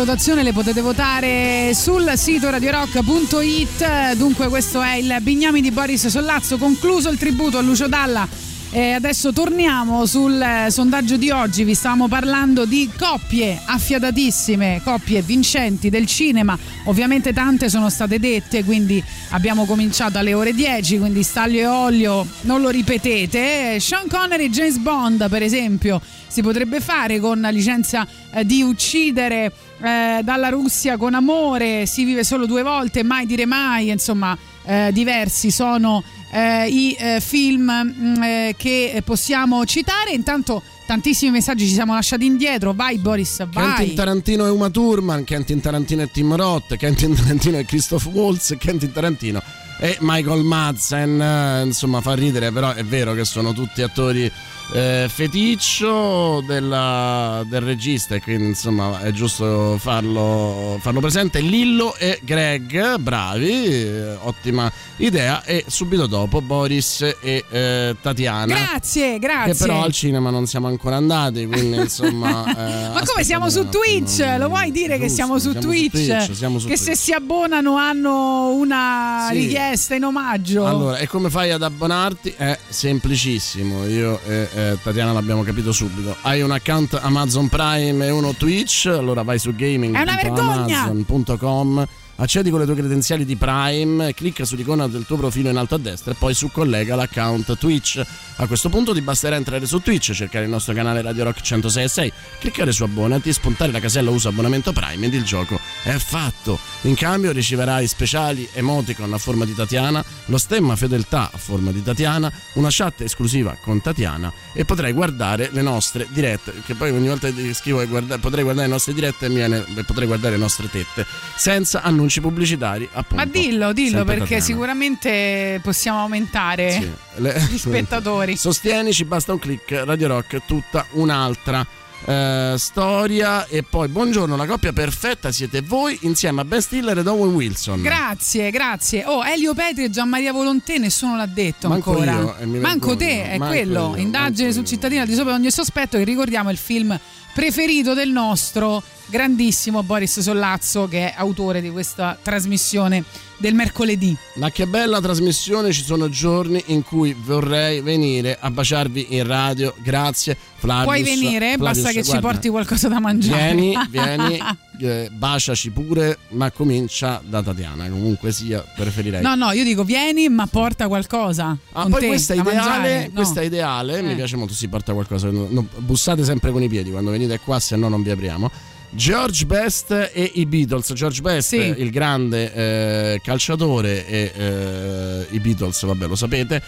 Rotazione le potete votare sul sito radiorock.it dunque questo è il Bignami di Boris Sollazzo. Concluso il tributo a Lucio Dalla e adesso torniamo sul eh, sondaggio di oggi. Vi stavamo parlando di coppie affiatatissime coppie vincenti del cinema. Ovviamente tante sono state dette quindi abbiamo cominciato alle ore 10 quindi staglio e olio non lo ripetete. Sean Connery e James Bond per esempio si potrebbe fare con licenza eh, di uccidere eh, dalla Russia con amore, si vive solo due volte, mai dire mai, insomma eh, diversi sono eh, i eh, film mh, eh, che possiamo citare. Intanto tantissimi messaggi ci siamo lasciati indietro, vai Boris, vai. Quentin Tarantino e Uma Thurman, Quentin Tarantino e Tim Roth, Quentin Tarantino e Christoph Waltz, Quentin Tarantino e Michael Madsen, eh, insomma fa ridere, però è vero che sono tutti attori eh, feticcio della- del regista e quindi insomma è giusto farlo, farlo presente. Lillo e Greg, bravi, eh, ottima idea e subito dopo Boris e eh, Tatiana. Grazie, grazie. Che però al cinema non siamo ancora andati, quindi [LAUGHS] insomma... eh, Ma come siamo su Twitch? Lo vuoi dire che Giusto, siamo su siamo su Twitch? Twitch, siamo su che Twitch. se si abbonano hanno una Sì. richiesta in omaggio. Allora, e come fai ad abbonarti? È semplicissimo. Io e eh, Tatiana l'abbiamo capito subito. Hai un account Amazon Prime e uno Twitch, allora vai su gaming.amazon.com. Accedi con le tue credenziali di Prime, clicca sull'icona del tuo profilo in alto a destra e poi su collega l'account Twitch. A questo punto ti basterà entrare su Twitch, cercare il nostro canale Radio Rock 106.6, cliccare su abbonati, spuntare la casella usa abbonamento Prime ed il gioco è fatto. In cambio riceverai speciali emoticon a forma di Tatiana, lo stemma fedeltà a forma di Tatiana, una chat esclusiva con Tatiana e potrai guardare le nostre dirette, che poi ogni volta che scrivo guarda- potrei guardare le nostre dirette viene, potrei guardare le nostre tette, senza annunci pubblicitari appunto. Ma dillo, dillo perché Tatiana. sicuramente possiamo aumentare Sì. Le- [LAUGHS] gli spettatori. Sostienici, basta un click, Radio Rock, tutta un'altra eh, storia. E poi, buongiorno, la coppia perfetta siete voi insieme a Ben Stiller ed Owen Wilson. Grazie, grazie. Oh, Elio Petri e Gianmaria Volontè, nessuno l'ha detto Manco ancora. io, Manco te, è Manco quello. io, Indagine sul cittadino di sopra ogni sospetto, che ricordiamo è il film preferito del nostro grandissimo Boris Sollazzo, che è autore di questa trasmissione del mercoledì. Ma che bella trasmissione, ci sono giorni in cui vorrei venire a baciarvi in radio. Grazie, Flavius. Puoi venire, Flavius, basta che ci guarda, porti qualcosa da mangiare. Vieni, [LAUGHS] vieni, eh, baciaci pure, ma comincia da Tatiana. Comunque sia, preferirei. No, no, io dico vieni, ma porta qualcosa. Ah, poi te, questa ideale. No. questa ideale, mi Eh. piace molto, si porta qualcosa, no, bussate sempre con i piedi quando venite qua, se no non vi apriamo. George Best e i Beatles. George Best, Sì. il grande eh, calciatore, e eh, i Beatles, vabbè, lo sapete.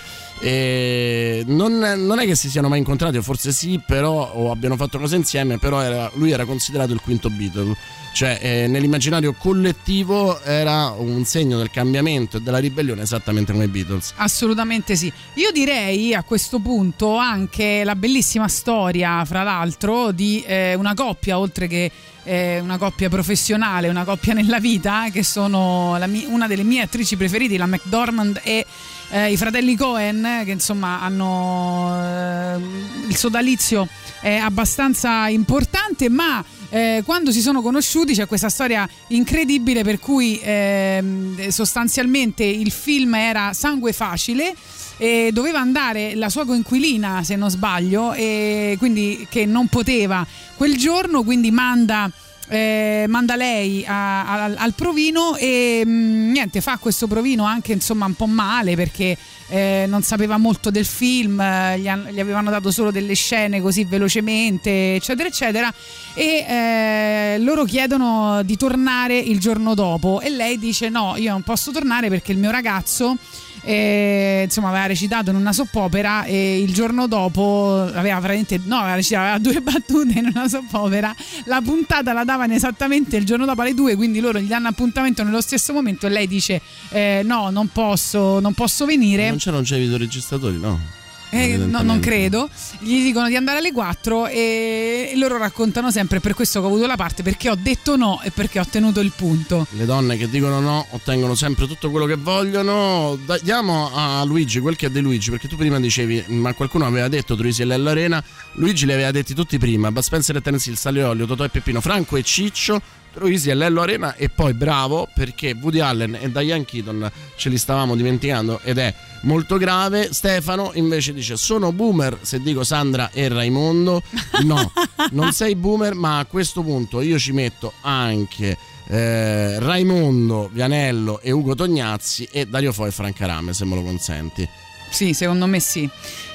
Non, non è che si siano mai incontrati, o forse sì, però o abbiano fatto cose insieme, però era- lui era considerato il quinto Beatle. Cioè, eh, nell'immaginario collettivo era un segno del cambiamento e della ribellione, esattamente come i Beatles. Assolutamente sì. Io direi a questo punto anche la bellissima storia, fra l'altro, di eh, una coppia, oltre che eh, una coppia professionale, una coppia nella vita, che sono la mi- una delle mie attrici preferite, la McDormand e eh, i fratelli Cohen, che insomma hanno eh, il sodalizio è abbastanza importante, ma eh, quando si sono conosciuti c'è questa storia incredibile per cui ehm, sostanzialmente il film era sangue facile e doveva andare la sua coinquilina se non sbaglio e quindi che non poteva. Quel giorno quindi manda eh, manda lei a- a- al, provino e mh, niente fa questo provino anche insomma un po' male perché eh, non sapeva molto del film eh, gli, han- gli avevano dato solo delle scene così velocemente eccetera eccetera. E eh, loro chiedono di tornare il giorno dopo e lei dice no io non posso tornare perché il mio ragazzo eh, insomma aveva recitato in una soppopera e il giorno dopo aveva praticamente no aveva recitato aveva due [LAUGHS] battute in una soppopera la puntata la davano esattamente il giorno dopo alle due quindi loro gli danno appuntamento nello stesso momento e lei dice eh, no non posso non posso venire Non c'erano già i videoregistratori, no? Eh, no, non credo. Gli dicono di andare alle 4 e loro raccontano sempre per questo che ho avuto la parte perché ho detto no e perché ho ottenuto il punto. Le donne che dicono no ottengono sempre tutto quello che vogliono. Diamo a Luigi quel che è di Luigi, perché tu prima dicevi, ma qualcuno aveva detto Truisi e Lello Arena. Luigi li aveva detti tutti prima: Bud Spencer e Terence Hill, Sale Olio, Totò e Peppino, Franco e Ciccio. Truisi e Lello Arena e poi bravo perché Woody Allen e Diane Keaton ce li stavamo dimenticando ed è molto grave. Stefano invece dice sono boomer se dico Sandra e Raimondo. No, [LAUGHS] non sei boomer ma a questo punto io ci metto anche eh, Raimondo, Vianello e Ugo Tognazzi e Dario Fo e Franca Rame se me lo consenti. Sì, secondo me sì.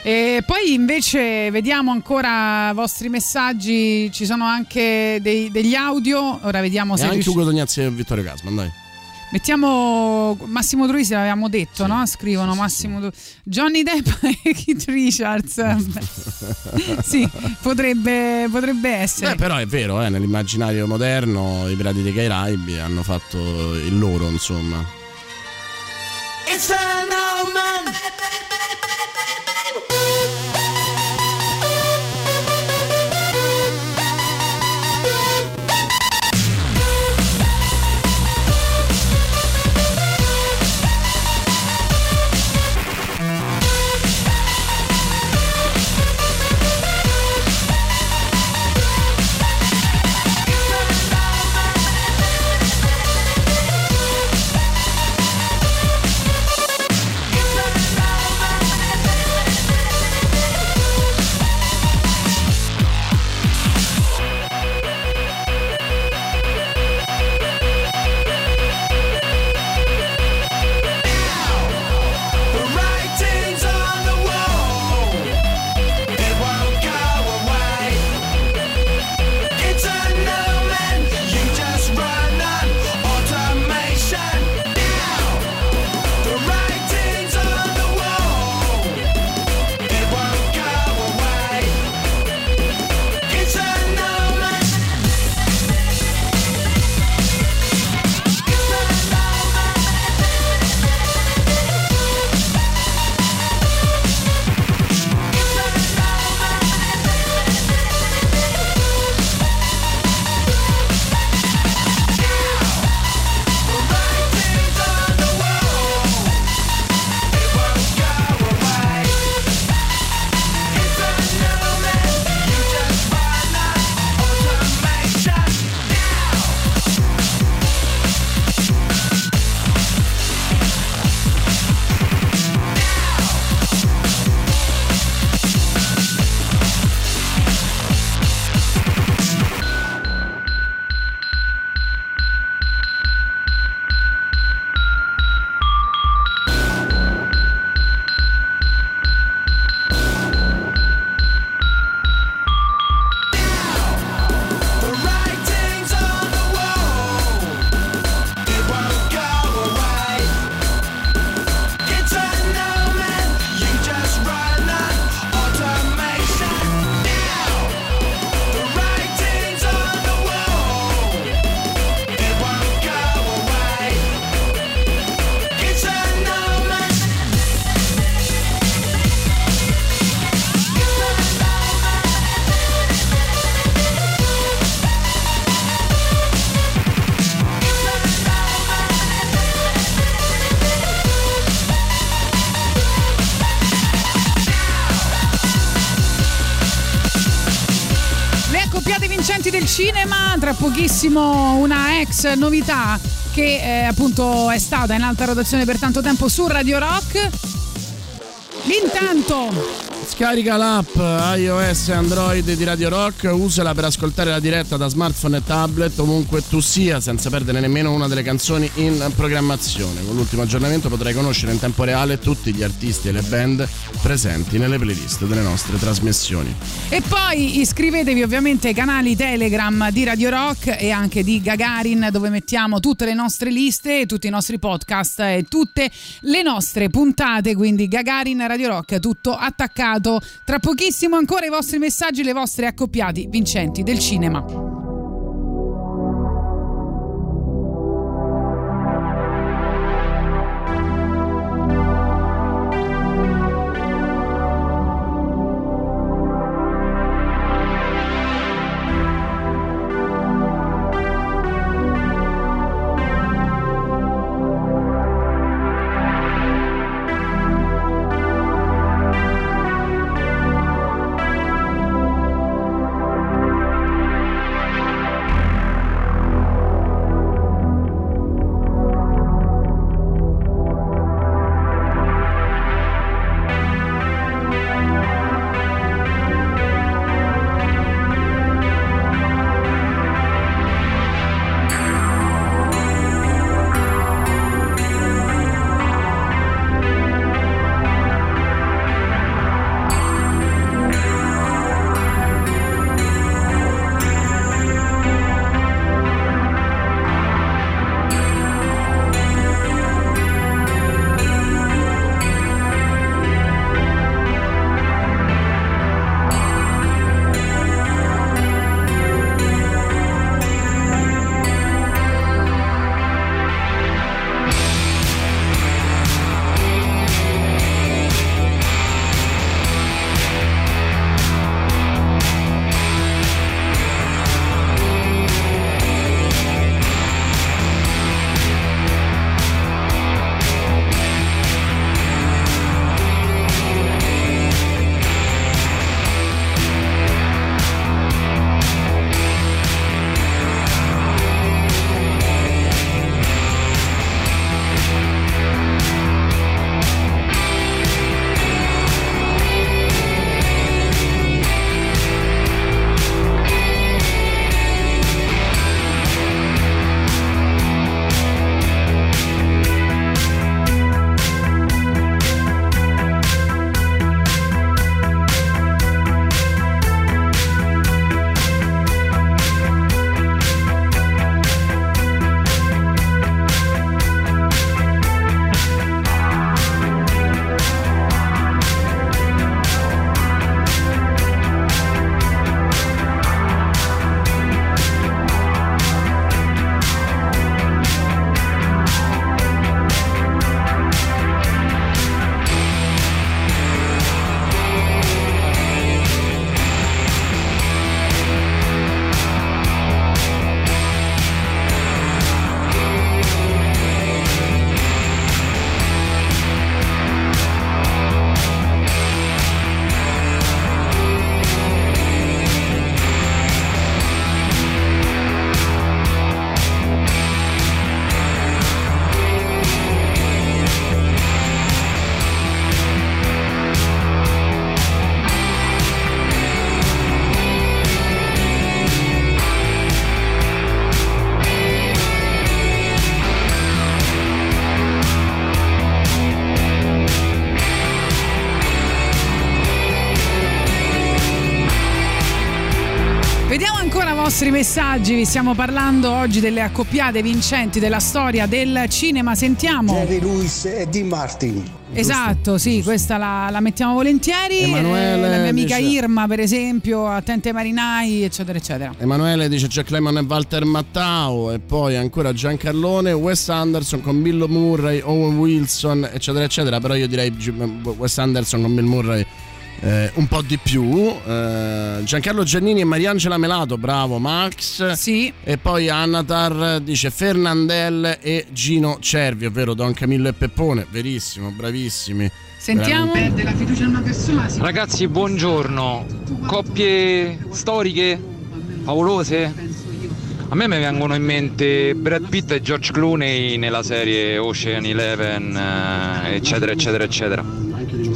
E poi invece vediamo ancora i vostri messaggi, ci sono anche dei- degli audio, ora vediamo E se anche riusci- Ugo Tognazzi e Vittorio Gasman, dai. Mettiamo Massimo Truisi, l'avevamo detto, no? Scrivono Massimo Tru- Johnny Depp [LAUGHS] e Keith Richards. [LAUGHS] sì, potrebbe, potrebbe essere. Beh, però è vero, eh, nell'immaginario moderno i Pirati dei Caraibi hanno fatto il loro, insomma. It's an old man. Pochissimo una ex novità che eh, appunto è stata in alta rotazione per tanto tempo su Radio Rock. Intanto Scarica l'app iOS e Android di Radio Rock, usala per ascoltare la diretta da smartphone e tablet ovunque tu sia, senza perdere nemmeno una delle canzoni in programmazione. Con l'ultimo aggiornamento potrai conoscere in tempo reale tutti gli artisti e le band presenti nelle playlist delle nostre trasmissioni. E poi iscrivetevi ovviamente ai canali Telegram di Radio Rock e anche di Gagarin dove mettiamo tutte le nostre liste, tutti i nostri podcast e tutte le nostre puntate, quindi Gagarin Radio Rock, tutto attaccato. Tra pochissimo ancora i vostri messaggi, le vostre accoppiati vincenti del cinema. Messaggi, vi stiamo parlando oggi delle accoppiate vincenti della storia del cinema, sentiamo. Jerry Lewis e Dean Martin. Esatto, sì, questa la, la mettiamo volentieri. Emanuele Eh, la mia amica dice- Irma, per esempio, attente ai marinai, eccetera, eccetera. Emanuele dice Jack Lemmon e Walter Mattau e poi ancora Giancarlone, Wes Anderson con Bill Murray, Owen Wilson eccetera eccetera però io direi Wes Anderson con Bill Murray eh, un po' di più Eh, Giancarlo Giannini e Mariangela Melato bravo Max sì. e poi Anatar dice Fernandel e Gino Cervi ovvero Don Camillo e Peppone verissimo bravissimi Sentiamo. Veramente. la fiducia in una persona, Ragazzi, buongiorno. Coppie storiche? Favolose? A me mi vengono in mente Brad Pitt e George Clooney nella serie Ocean Eleven, eh, eccetera, eccetera, eccetera.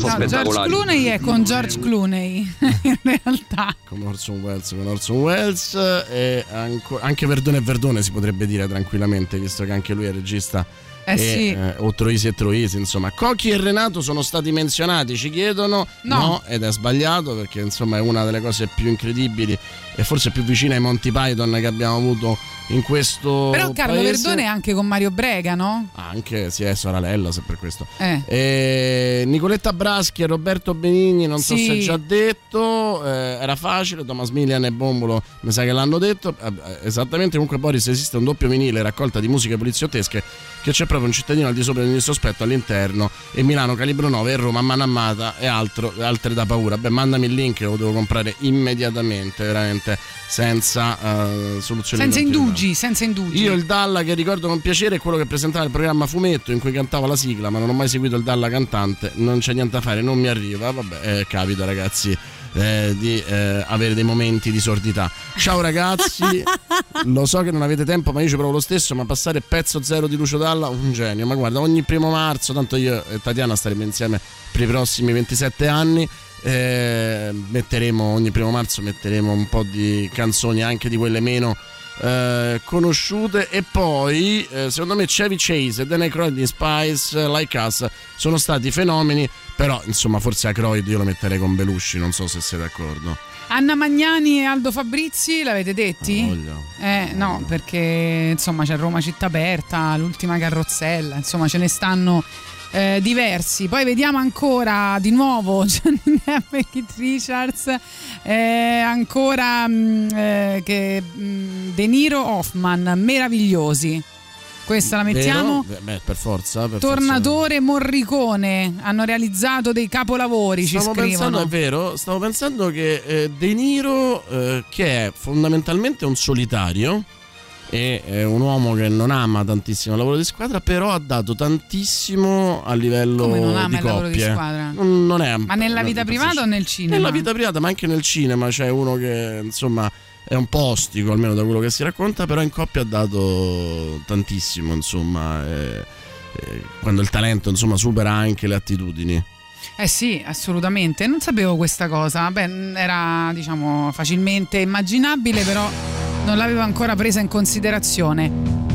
Sono No, George spettacolari. Clooney è con George Clooney, [LAUGHS] in realtà. Come Orson Welles con Orson Welles e anco- anche Verdone e Verdone si potrebbe dire tranquillamente, visto che anche lui è regista. Eh e, sì. eh, o Troisi e Troisi, insomma. Cocchi e Renato sono stati menzionati, ci chiedono. No. ed è sbagliato perché insomma è una delle cose più incredibili e forse più vicine ai Monty Python che abbiamo avuto in questo Però Carlo paese. Verdone è anche con Mario Brega, no? Anche, sì, è sorella, se per questo. Eh. E Nicoletta Braschi e Roberto Benigni, non so Sì. se già detto, eh, era facile, Thomas Milian e Bombolo mi sa che l'hanno detto, Eh, eh, esattamente comunque Boris esiste un doppio vinile raccolta di musiche poliziottesche che c'è proprio un cittadino al di sopra di ogni sospetto all'interno e Milano Calibro 9 e Roma Manamata e altro, altre da paura. Beh, mandami il link, lo devo comprare immediatamente, veramente, senza eh, soluzione Senza indugi, senza indugi. Io il Dalla che ricordo con piacere è quello che presentava il programma Fumetto in cui cantava la sigla, ma non ho mai seguito il Dalla cantante, non c'è niente da fare, non mi arriva, vabbè, eh, capita ragazzi. eh, di eh, avere dei momenti di sordità. Ciao ragazzi, [LAUGHS] lo so che non avete tempo, ma io ci provo lo stesso. Ma passare pezzo zero di Lucio Dalla, un genio. Ma guarda, ogni primo marzo, tanto io e Tatiana staremo insieme per i prossimi 27 anni. Eh, metteremo ogni primo marzo metteremo un po' di canzoni anche di quelle meno eh, conosciute e poi eh, secondo me Chevy Chase e Dan Aykroyd di Spice eh, Like Us sono stati fenomeni però insomma forse Aykroyd io lo metterei con Belushi non so se siete d'accordo Anna Magnani e Aldo Fabrizi, l'avete detti? Voglia. Eh, no, perché insomma c'è Roma città aperta, l'ultima carrozzella, insomma ce ne stanno eh, diversi. Poi vediamo ancora di nuovo [LAUGHS] Johnny Depp e Keith Richards, eh, ancora mh, eh, che, mh, De Niro Hoffman, meravigliosi. Questa la mettiamo. Beh, per forza per Tornatore Morricone hanno realizzato dei capolavori, ci Stavo pensando, è vero, stavo pensando che eh, De Niro, eh, che è fondamentalmente un solitario, è un uomo che non ama tantissimo il lavoro di squadra, però ha dato tantissimo a livello Come non ama di il lavoro di coppie. squadra? Non, non è, Ma nella vita privata o nel cinema? Nella vita privata, ma anche nel cinema c'è uno che insomma è un po' ostico, almeno da quello che si racconta, però in coppia ha dato tantissimo, insomma, eh, eh, quando il talento insomma supera anche le attitudini. Eh sì, assolutamente. Non sapevo questa cosa. Beh, era diciamo facilmente immaginabile, però non l'avevo ancora presa in considerazione.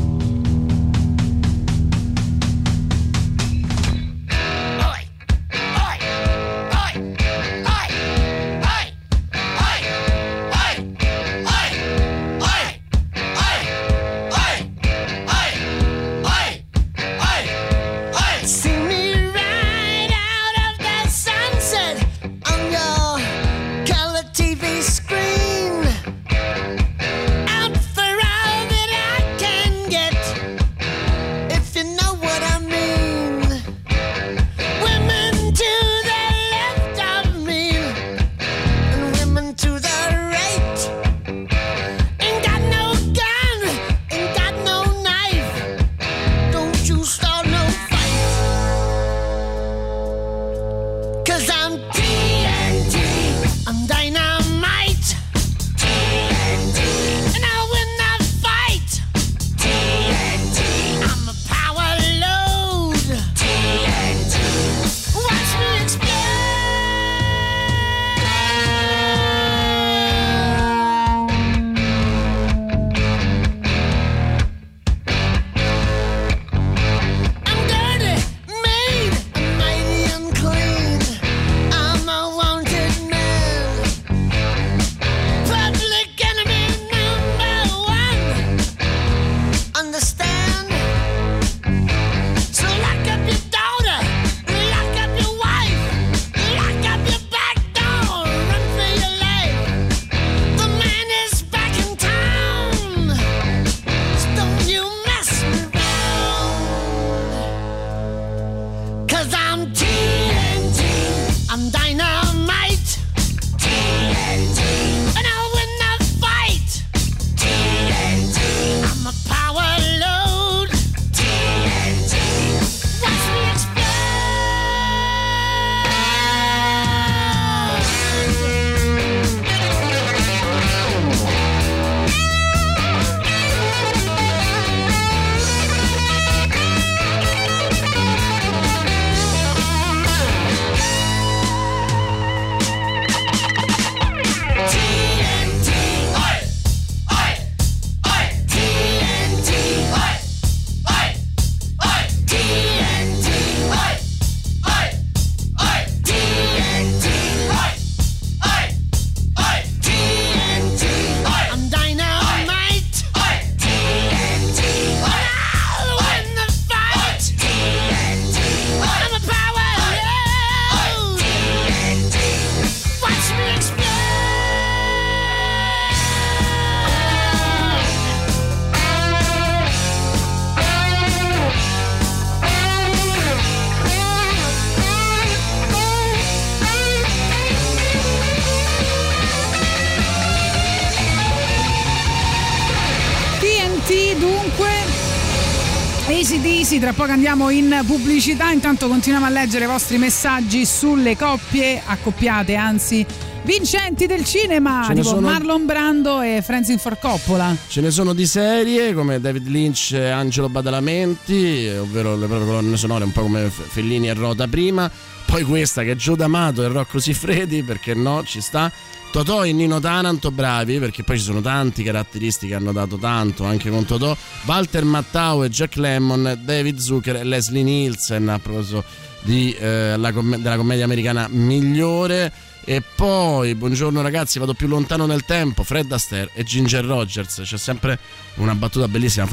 Poco andiamo in pubblicità, intanto continuiamo a leggere i vostri messaggi sulle coppie accoppiate, anzi vincenti del cinema, tipo sono- Marlon Brando e Francis for Coppola. Ce ne sono di serie come David Lynch e Angelo Badalamenti, ovvero le proprie colonne sonore, un po' come Fellini e Rota prima. Poi questa che è Gio D'Amato e Rocco Siffredi, perché no, ci sta. Totò e Nino Taranto, bravi, perché poi ci sono tanti caratteristiche che hanno dato tanto anche con Totò. Walter Mattau e Jack Lemmon, David Zucker e Leslie Nielsen, a proposito di, eh, la comm- della commedia americana migliore. E poi, buongiorno ragazzi, vado più lontano nel tempo. Fred Astaire e Ginger Rogers. C'è sempre una battuta bellissima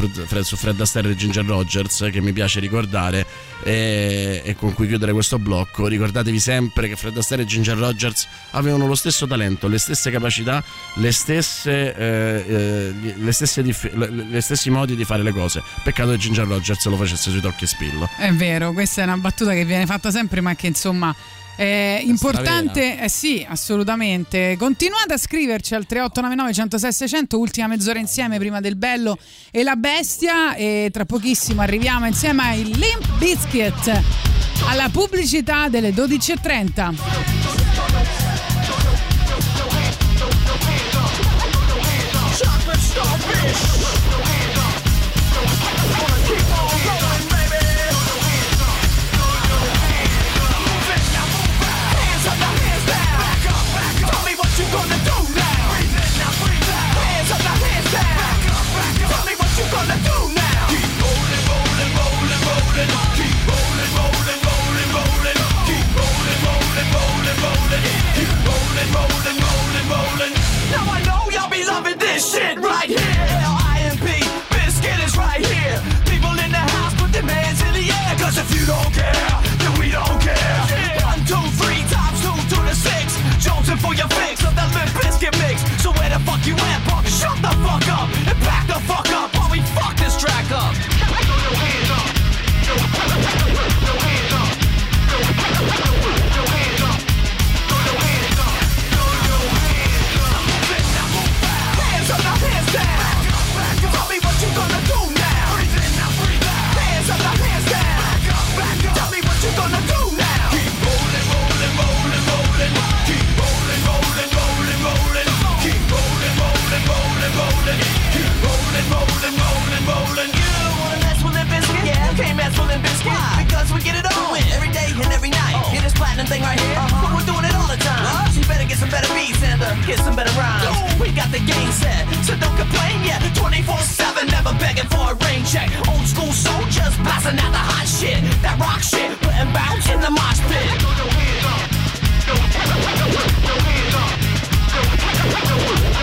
su Fred Astaire e Ginger Rogers che mi piace ricordare e, e con cui chiudere questo blocco. Ricordatevi sempre che Fred Astaire e Ginger Rogers avevano lo stesso talento, le stesse capacità, le stesse, eh, eh, le stesse dif- le, le stessi modi di fare le cose. Peccato che Ginger Rogers lo facesse sui tocchi e spillo. È vero, questa è una battuta che viene fatta sempre, ma che insomma è importante. Eh sì, assolutamente. Continuate a scriverci al 3899 106 600, ultima mezz'ora insieme prima del bello e la bestia. E tra pochissimo arriviamo insieme ai Limp Biscuit alla pubblicità delle 12.30. this shit right here. L-I-M-P, Biscuit is right here. People in the house, put their hands in the air. Cause if you don't care, then we don't care. One, two, three times two to the six. Jonesing for your get some better rhymes. We got the game set, so don't complain yet. 24-7, never begging for a rain check. Old school soldiers blasting out the hot shit. That rock shit, putting bounce in the mosh pit. Hands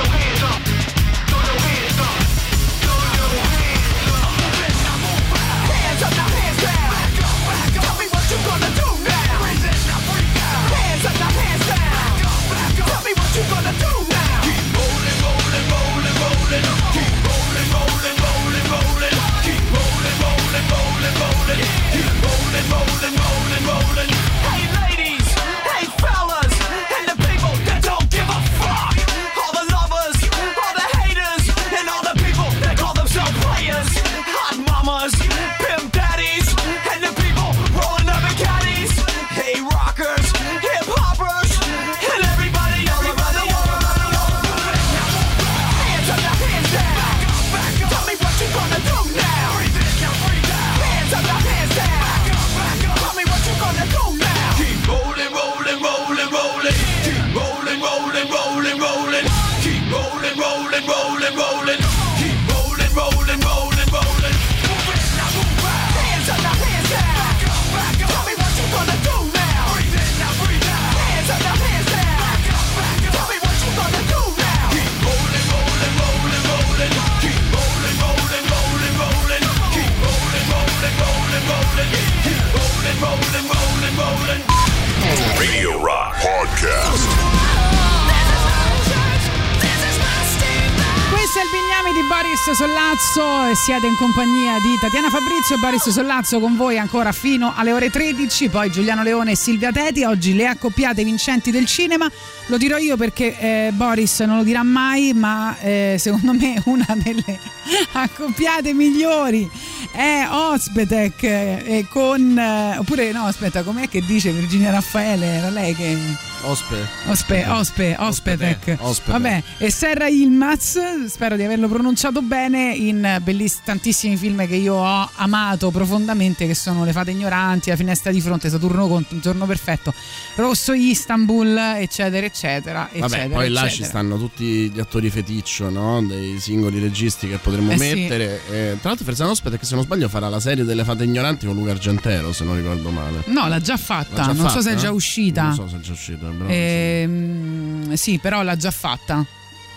Boris Sollazzo e siete in compagnia di Tatiana Fabrizio e Boris Sollazzo con voi ancora fino alle ore 13, poi Giuliano Leone e Silvia Teti, oggi le accoppiate vincenti del cinema, lo dirò io perché eh, Boris non lo dirà mai, ma eh, secondo me una delle [LAUGHS] accoppiate migliori è Ospetek eh, con eh, oppure no aspetta com'è che dice Virginia Raffaele? Era lei che Ospe. Ospe, Ospe, Ospetek. Ospete. Vabbè, e Serra Ilmaz, spero di averlo pronunciato bene, in belliss- tantissimi film che io ho amato profondamente, che sono Le fate ignoranti, La finestra di fronte, Saturno contro, Un giorno perfetto, Rosso Istanbul, eccetera, eccetera, Vabbè, eccetera. poi là eccetera. ci stanno tutti gli attori feticcio, no? Dei singoli registi che potremmo Eh sì. mettere. Eh, tra l'altro, Ferzano Ospite, che se non sbaglio, farà la serie delle fate ignoranti con Luca Argentero, se non ricordo male. No, l'ha già fatta, L'ha già non so fatta, se è già eh? uscita. Non so se è già uscita, però. Ehm, sì, però l'ha già fatta.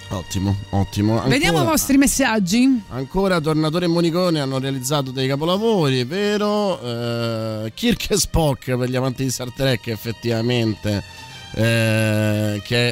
Ottimo, ottimo. Ancora- Vediamo i vostri messaggi. Ancora Tornatore e Monicone hanno realizzato dei capolavori, vero? Eh, Kirk e Spock per gli amanti di Star Trek, effettivamente. eh, che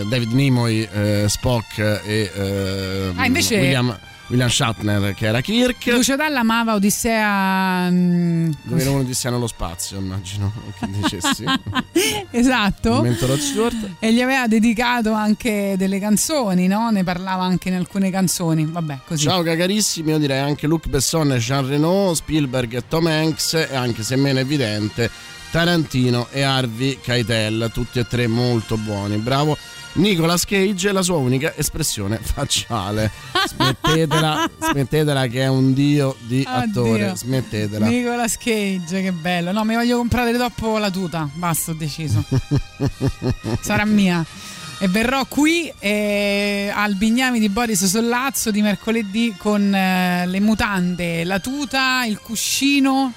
eh, David Nimoy, eh, Spock e eh, Ah, invece- William, William Shatner, che era Kirk. Lucio Dalla amava Odissea. mm, Dove era uno di nello spazio, immagino che dicessi. [LAUGHS] esatto. Stewart. E gli aveva dedicato anche delle canzoni, no? Ne parlava anche in alcune canzoni. Vabbè, così. Ciao carissimi, io direi anche Luc Besson e Jean Reno, Spielberg e Tom Hanks e anche se meno evidente Tarantino e Harvey Keitel, tutti e tre molto buoni. Bravo. Nicolas Cage è la sua unica espressione facciale. [LAUGHS] Smettetela, smettetela che è un dio di attore. Oddio. Smettetela. Nicolas Cage, che bello. No, mi voglio comprare dopo la tuta. Basta, ho deciso. [LAUGHS] Sarà mia. E verrò qui eh, al Bignami di Boris Sollazzo di mercoledì con eh, le mutande, la tuta, il cuscino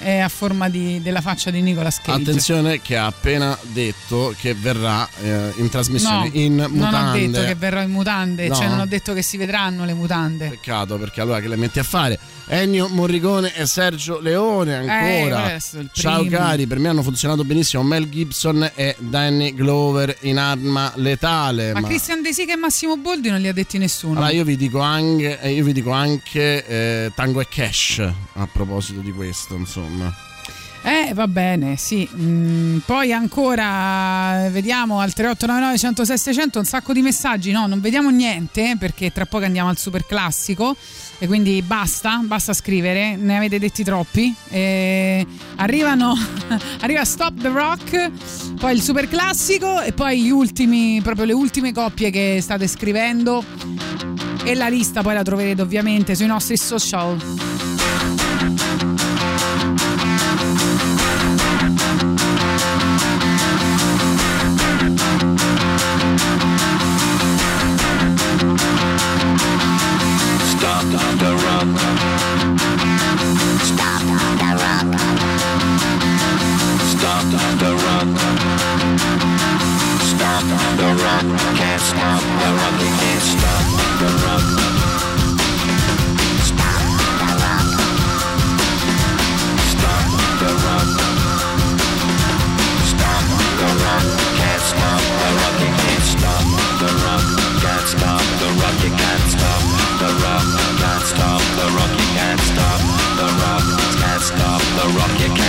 eh, a forma di- della faccia di Nicolas Cage. Attenzione che ha appena detto che verrà eh, in trasmissione No, in mutande. non ho detto che verrò in mutande, No? cioè non ho detto che si vedranno le mutande. Peccato perché allora che le metti a fare? Ennio Morricone e Sergio Leone ancora. Eh, è il Ciao cari, per me hanno funzionato benissimo Mel Gibson e Danny Glover in arma letale. Ma, Christian De Sica e Massimo Boldi non li ha detti nessuno. Allora, io vi dico anche, eh, io vi dico anche eh, Tango e Cash a proposito di questo, insomma. Eh, va bene, sì. Mm, poi ancora vediamo al 3899 106 600 un sacco di messaggi. No, non vediamo niente perché tra poco andiamo al super classico. E quindi basta, basta scrivere, ne avete detti troppi. E arrivano, [LAUGHS] arriva Stop the Rock, poi il super classico e poi gli ultimi, proprio le ultime coppie che state scrivendo. E la lista poi la troverete ovviamente sui nostri social. Rock. Can't stop the rock. Can't stop the rock. Stop the. Stop the rock. Stop. Can't stop the rock. Can't stop the rock. Can't stop the rock. Can't stop the rock. Can't can't stop the rock. Can't stop the rock.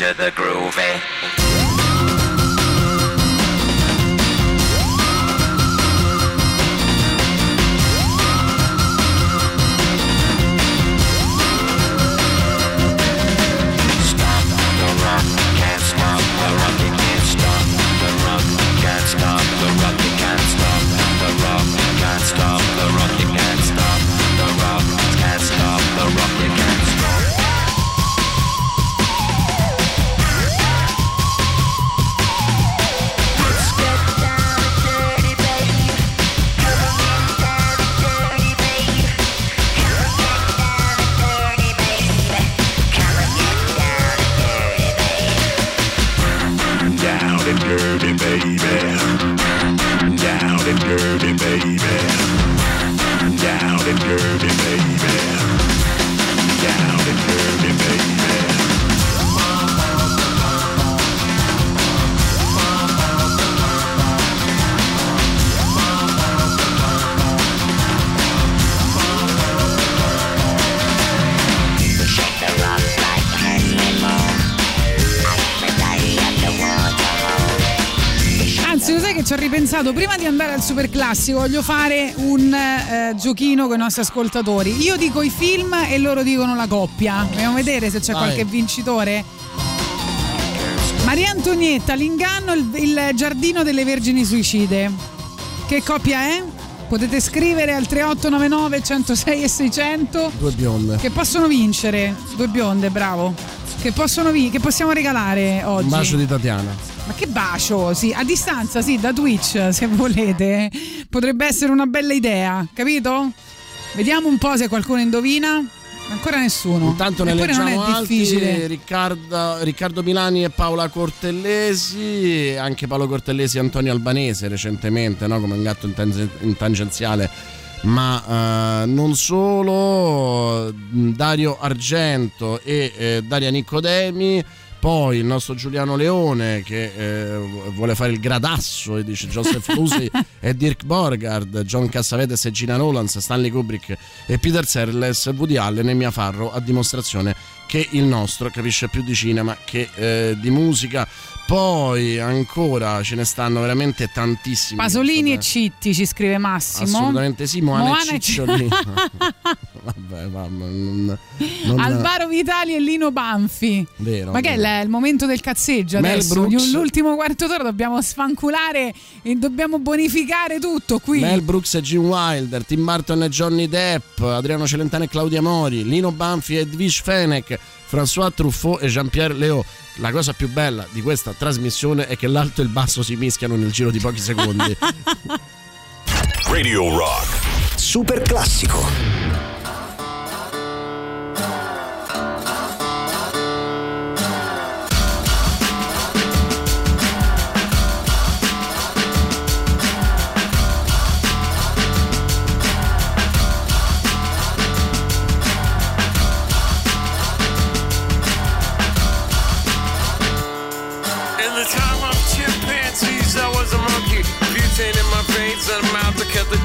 Into the groove. Ripensato, prima di andare al super classico voglio fare un eh, giochino con i nostri ascoltatori. Io dico i film e loro dicono la coppia. Vogliamo vedere se c'è Vai. qualche vincitore? Maria Antonietta, l'inganno, il, il giardino delle vergini suicide. Che coppia è? Potete scrivere al 3899 106 e 600 Due bionde. che possono vincere. Due bionde, bravo. Che possono vincere, che possiamo regalare oggi. Un bacio di Tatiana. Ma che bacio? Sì, a distanza, sì, da Twitch, se volete. Potrebbe essere una bella idea, capito? Vediamo un po' se qualcuno indovina. Ancora nessuno. Intanto ne Eppure non leggiamo è difficile. altri, Riccardo, Riccardo Milani e Paola Cortellesi, anche Paolo Cortellesi e Antonio Albanese recentemente, no? come un gatto in, tange- in tangenziale. Ma eh, non solo, Dario Argento e eh, Daria Nicodemi, poi il nostro Giuliano Leone che eh, vuole fare il gradasso e dice Joseph [LAUGHS] Lucy e Dirk Borgard, John Cassavetes e Gina Nolans, Stanley Kubrick e Peter Serles, Woody Allen e Mia Farro a dimostrazione che il nostro capisce più di cinema che eh, di musica. Poi ancora ce ne stanno veramente tantissimi. Pasolini e Citti, ci scrive Massimo. Assolutamente sì, Moana, Moana e Cicciolini. [LAUGHS] Vabbè, mamma, non, non- Alvaro Vitali e Lino Banfi. Vero, Ma che è il, momento del cazzeggio Mel adesso? Brooks. L'ultimo quarto d'ora dobbiamo sfanculare e dobbiamo bonificare tutto qui. Mel Brooks e Jim Wilder, Tim Burton e Johnny Depp, Adriano Celentano e Claudia Mori, Lino Banfi e Edwige Fenech, François Truffaut e Jean-Pierre Léo. La cosa più bella di questa trasmissione è che l'alto e il basso si mischiano nel giro di pochi secondi. [LAUGHS] Radio Rock. Super classico.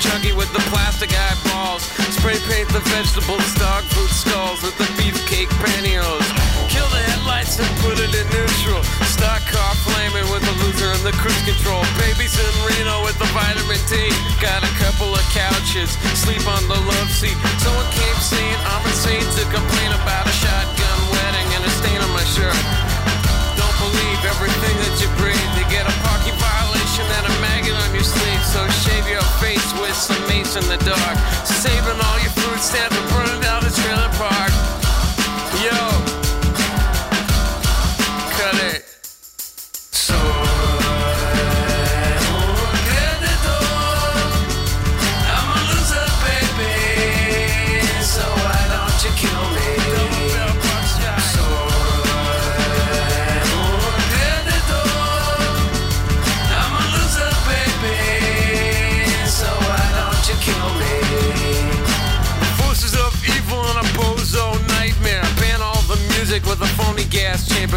The with the plastic eyeballs. Spray paint the vegetables, dog food skulls with the beefcake pantyhose. Kill the headlights and put it in neutral. Stock car flaming with the loser and the cruise control. Babies in Reno with the vitamin D. Got a couple of couches, sleep on the love seat. Someone came saying I'm insane to complain about a shotgun wedding and a stain on my shirt. Don't believe everything in the dark.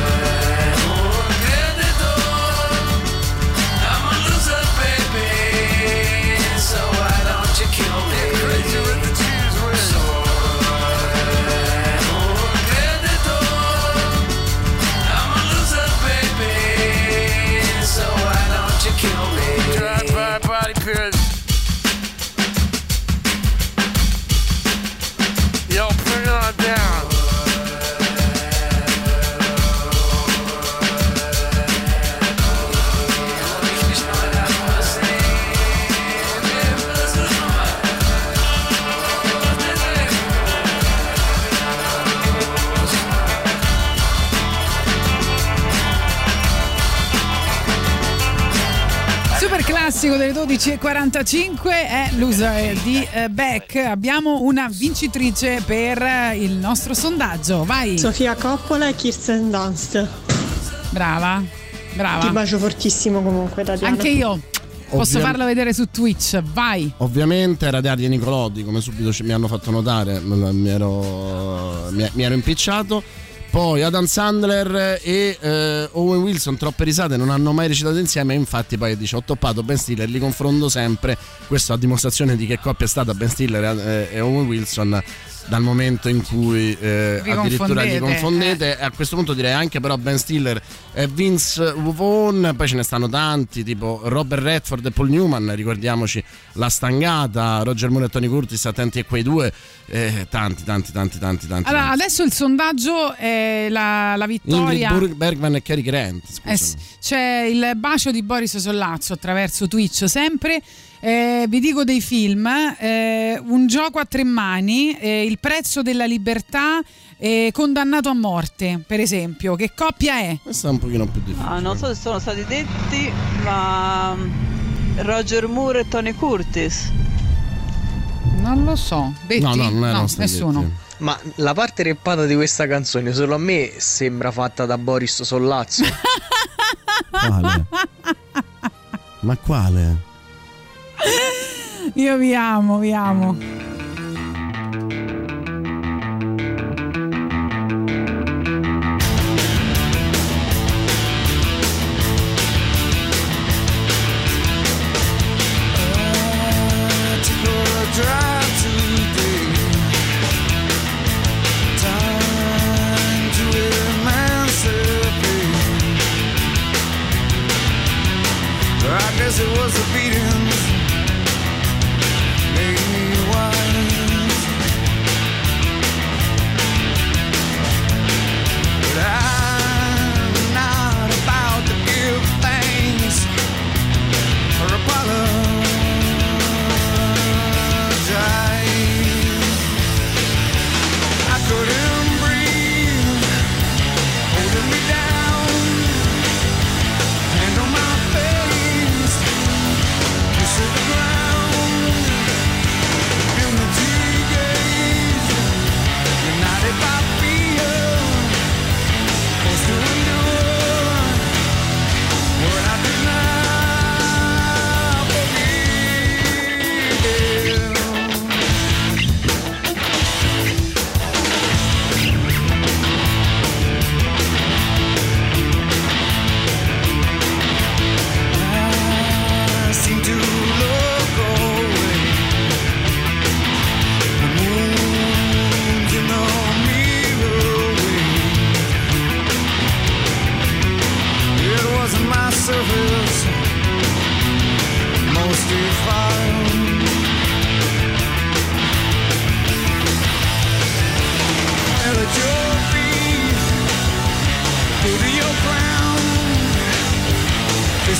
So I'm classico delle 12.45 è Loser di eh, Beck. Abbiamo una vincitrice per eh, il nostro sondaggio. Vai. Sofia Coppola e Kirsten Dunst. Brava, brava. Ti bacio fortissimo comunque, Tatiana. Anche io. Posso farlo vedere su Twitch, vai. Ovviamente era Daria Nicolodi, come subito ci- mi hanno fatto notare, mi ero, mi, mi ero impicciato. Poi Adam Sandler e eh, Owen Wilson, troppe risate, non hanno mai recitato insieme. Infatti, poi dice: Ho toppato Ben Stiller, li confronto sempre. Questo a dimostrazione di che coppia è stata Ben Stiller e, e Owen Wilson. Dal momento in cui eh, Vi addirittura li confondete, confondete, E a questo punto direi anche però Ben Stiller e Vince Vaughn, poi ce ne stanno tanti, tipo Robert Redford e Paul Newman, ricordiamoci la stangata, Roger Moore e Tony Curtis, attenti a quei due, eh, tanti, tanti, tanti, tanti, tanti. Allora, tanti. adesso il sondaggio è la, la vittoria. Ingrid Bergman e Cary Grant, Eh c'è il bacio di Boris Sollazzo attraverso Twitch sempre. Eh, vi dico dei film, eh, Un gioco a tre mani, eh, Il prezzo della libertà, eh, Condannato a morte, per esempio. Che coppia è? Questa è un pochino più difficile. Ah, non so se sono stati detti, ma Roger Moore e Tony Curtis. Non lo so. Betti? No, no, non erano stati nessuno. detti. Ma la parte reppata di questa canzone solo a me sembra fatta da Boris Sollazzo. [LAUGHS] Quale? Ma quale? Io vi amo, vi amo.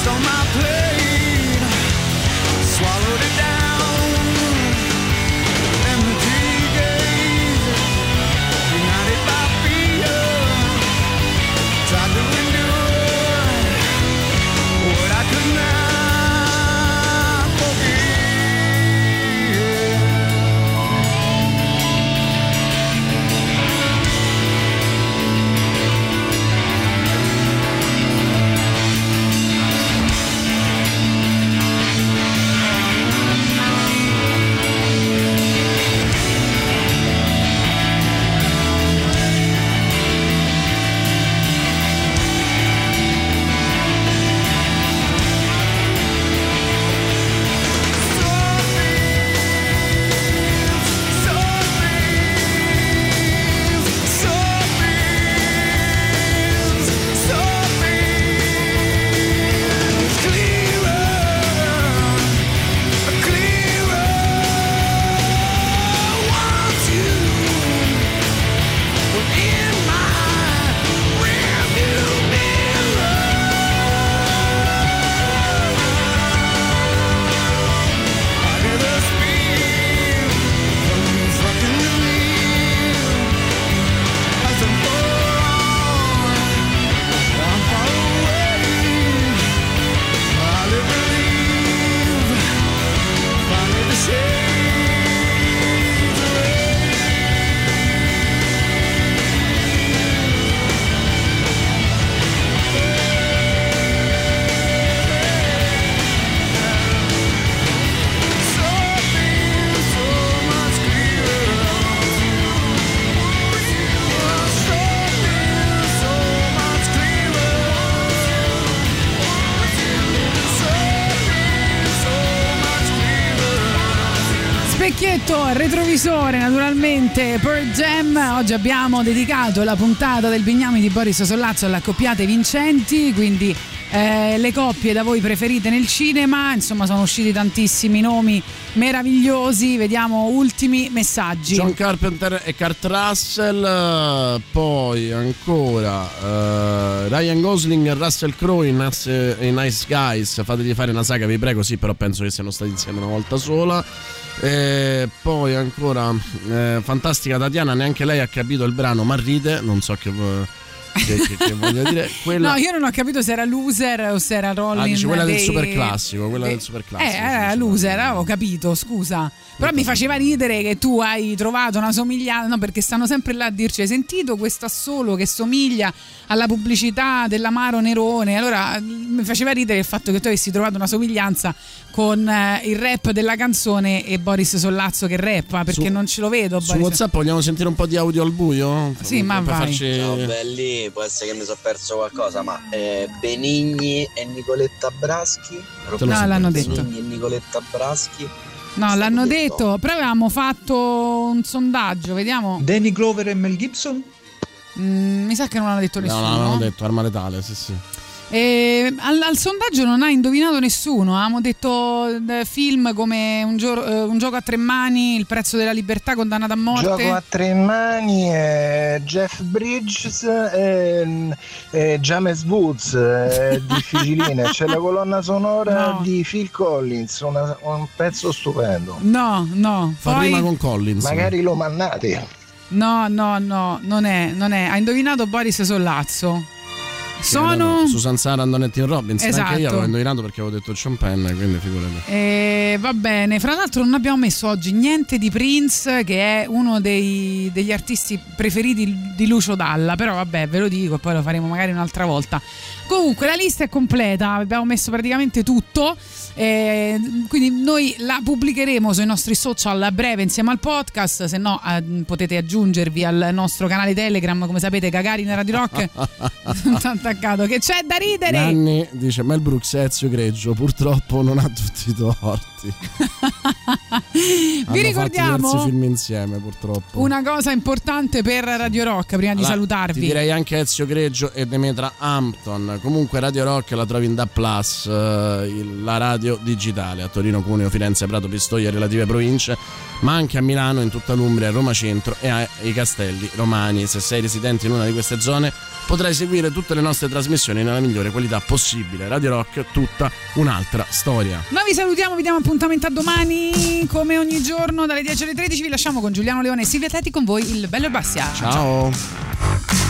On my plate, specchietto retrovisore, naturalmente per Jam. Oggi abbiamo dedicato la puntata del Bignami di Boris Sollazzo alle accoppiate vincenti, quindi eh, le coppie da voi preferite nel cinema. Insomma, sono usciti tantissimi nomi meravigliosi. Vediamo ultimi messaggi. John Carpenter e Kurt Russell, eh, poi ancora eh, Ryan Gosling e Russell Crowe in Nice Guys. Fategli fare una saga, vi prego. Sì, però penso che siano stati insieme una volta sola. E poi ancora eh, fantastica Tatiana, neanche lei ha capito il brano, ma ride. Non so che, che, che, che voglio dire. [LAUGHS] Quella, No, io non ho capito se era loser o se era Rolling. Ah, dici quella del dei- super classico, quella dei- del super classico. Eh, era loser, eh, ho capito, scusa. Però mi faceva ridere che tu hai trovato una somiglianza, no, perché stanno sempre là a dirci: hai sentito questo assolo che somiglia alla pubblicità dell'Amaro Nerone? Allora eh, mi faceva ridere il fatto che tu avessi trovato una somiglianza con eh, il rap della canzone e Boris Sollazzo che rappa, perché Su- non ce lo vedo. Su Boris. WhatsApp vogliamo sentire un po' di audio al buio? Sì, ma per vai. farci- Ciao belli, può essere che mi sono perso qualcosa, ma eh, Benigni e Nicoletta Braschi? Te lo No, l'hanno detto. Benigni e Nicoletta Braschi? No, l'hanno detto, però avevamo fatto un sondaggio, vediamo. Danny Glover e Mel Gibson? Mm, mi sa che non l'hanno detto No, nessuno. no, avevamo detto arma letale, sì, sì. E al, al sondaggio non ha indovinato nessuno. Avevamo detto eh, film come un, gio- eh, un gioco a tre mani, Il prezzo della libertà, condannato a morte. Gioco a tre mani, eh, Jeff Bridges e, e James Woods, eh, difficiline. [LAUGHS] C'è la colonna sonora No. di Phil Collins, una- un pezzo stupendo. No, no. Fa Poi- rima con Collins. Magari lo mannate. No, no, no, non è, non è. Ha indovinato Boris Sollazzo. Sono. Susan Sarandon e Tim Robbins. Anche Esatto. io avevo indovinato perché avevo detto Sean Penn, quindi figurati. Eh, va bene, fra l'altro non abbiamo messo oggi niente di Prince che è uno dei- degli artisti preferiti di Lucio Dalla, però vabbè ve lo dico e poi lo faremo magari un'altra volta. Comunque la lista è completa, abbiamo messo praticamente tutto, eh, quindi noi la pubblicheremo sui nostri social a breve insieme al podcast, se no eh, potete aggiungervi al nostro canale Telegram, come sapete Gagarin Radio Rock, [LAUGHS] T'ho attaccato, che c'è da ridere! Nanni dice Mel Brooks Ezio Greggio purtroppo non ha tutti i torti. [LAUGHS] [LAUGHS] Vi ricordiamo insieme purtroppo. una cosa importante per Radio Rock prima di Allora, salutarvi. Ti direi anche Ezio Greggio e Demetra Hampton. Comunque Radio Rock la trovi in Da Plus, eh, la radio digitale a Torino, Cuneo, Firenze, Prato, Pistoia e relative province, ma anche a Milano, in tutta l'Umbria, Roma Centro e ai Castelli Romani. Se sei residente in una di queste zone potrai seguire tutte le nostre trasmissioni nella migliore qualità possibile. Radio Rock, tutta un'altra storia. Noi vi salutiamo, vi diamo appuntamento a domani come ogni giorno dalle 10 alle 13. Vi lasciamo con Giuliano Leone e Silvia Tetti con voi il Bello e Bassia. Ciao. Well,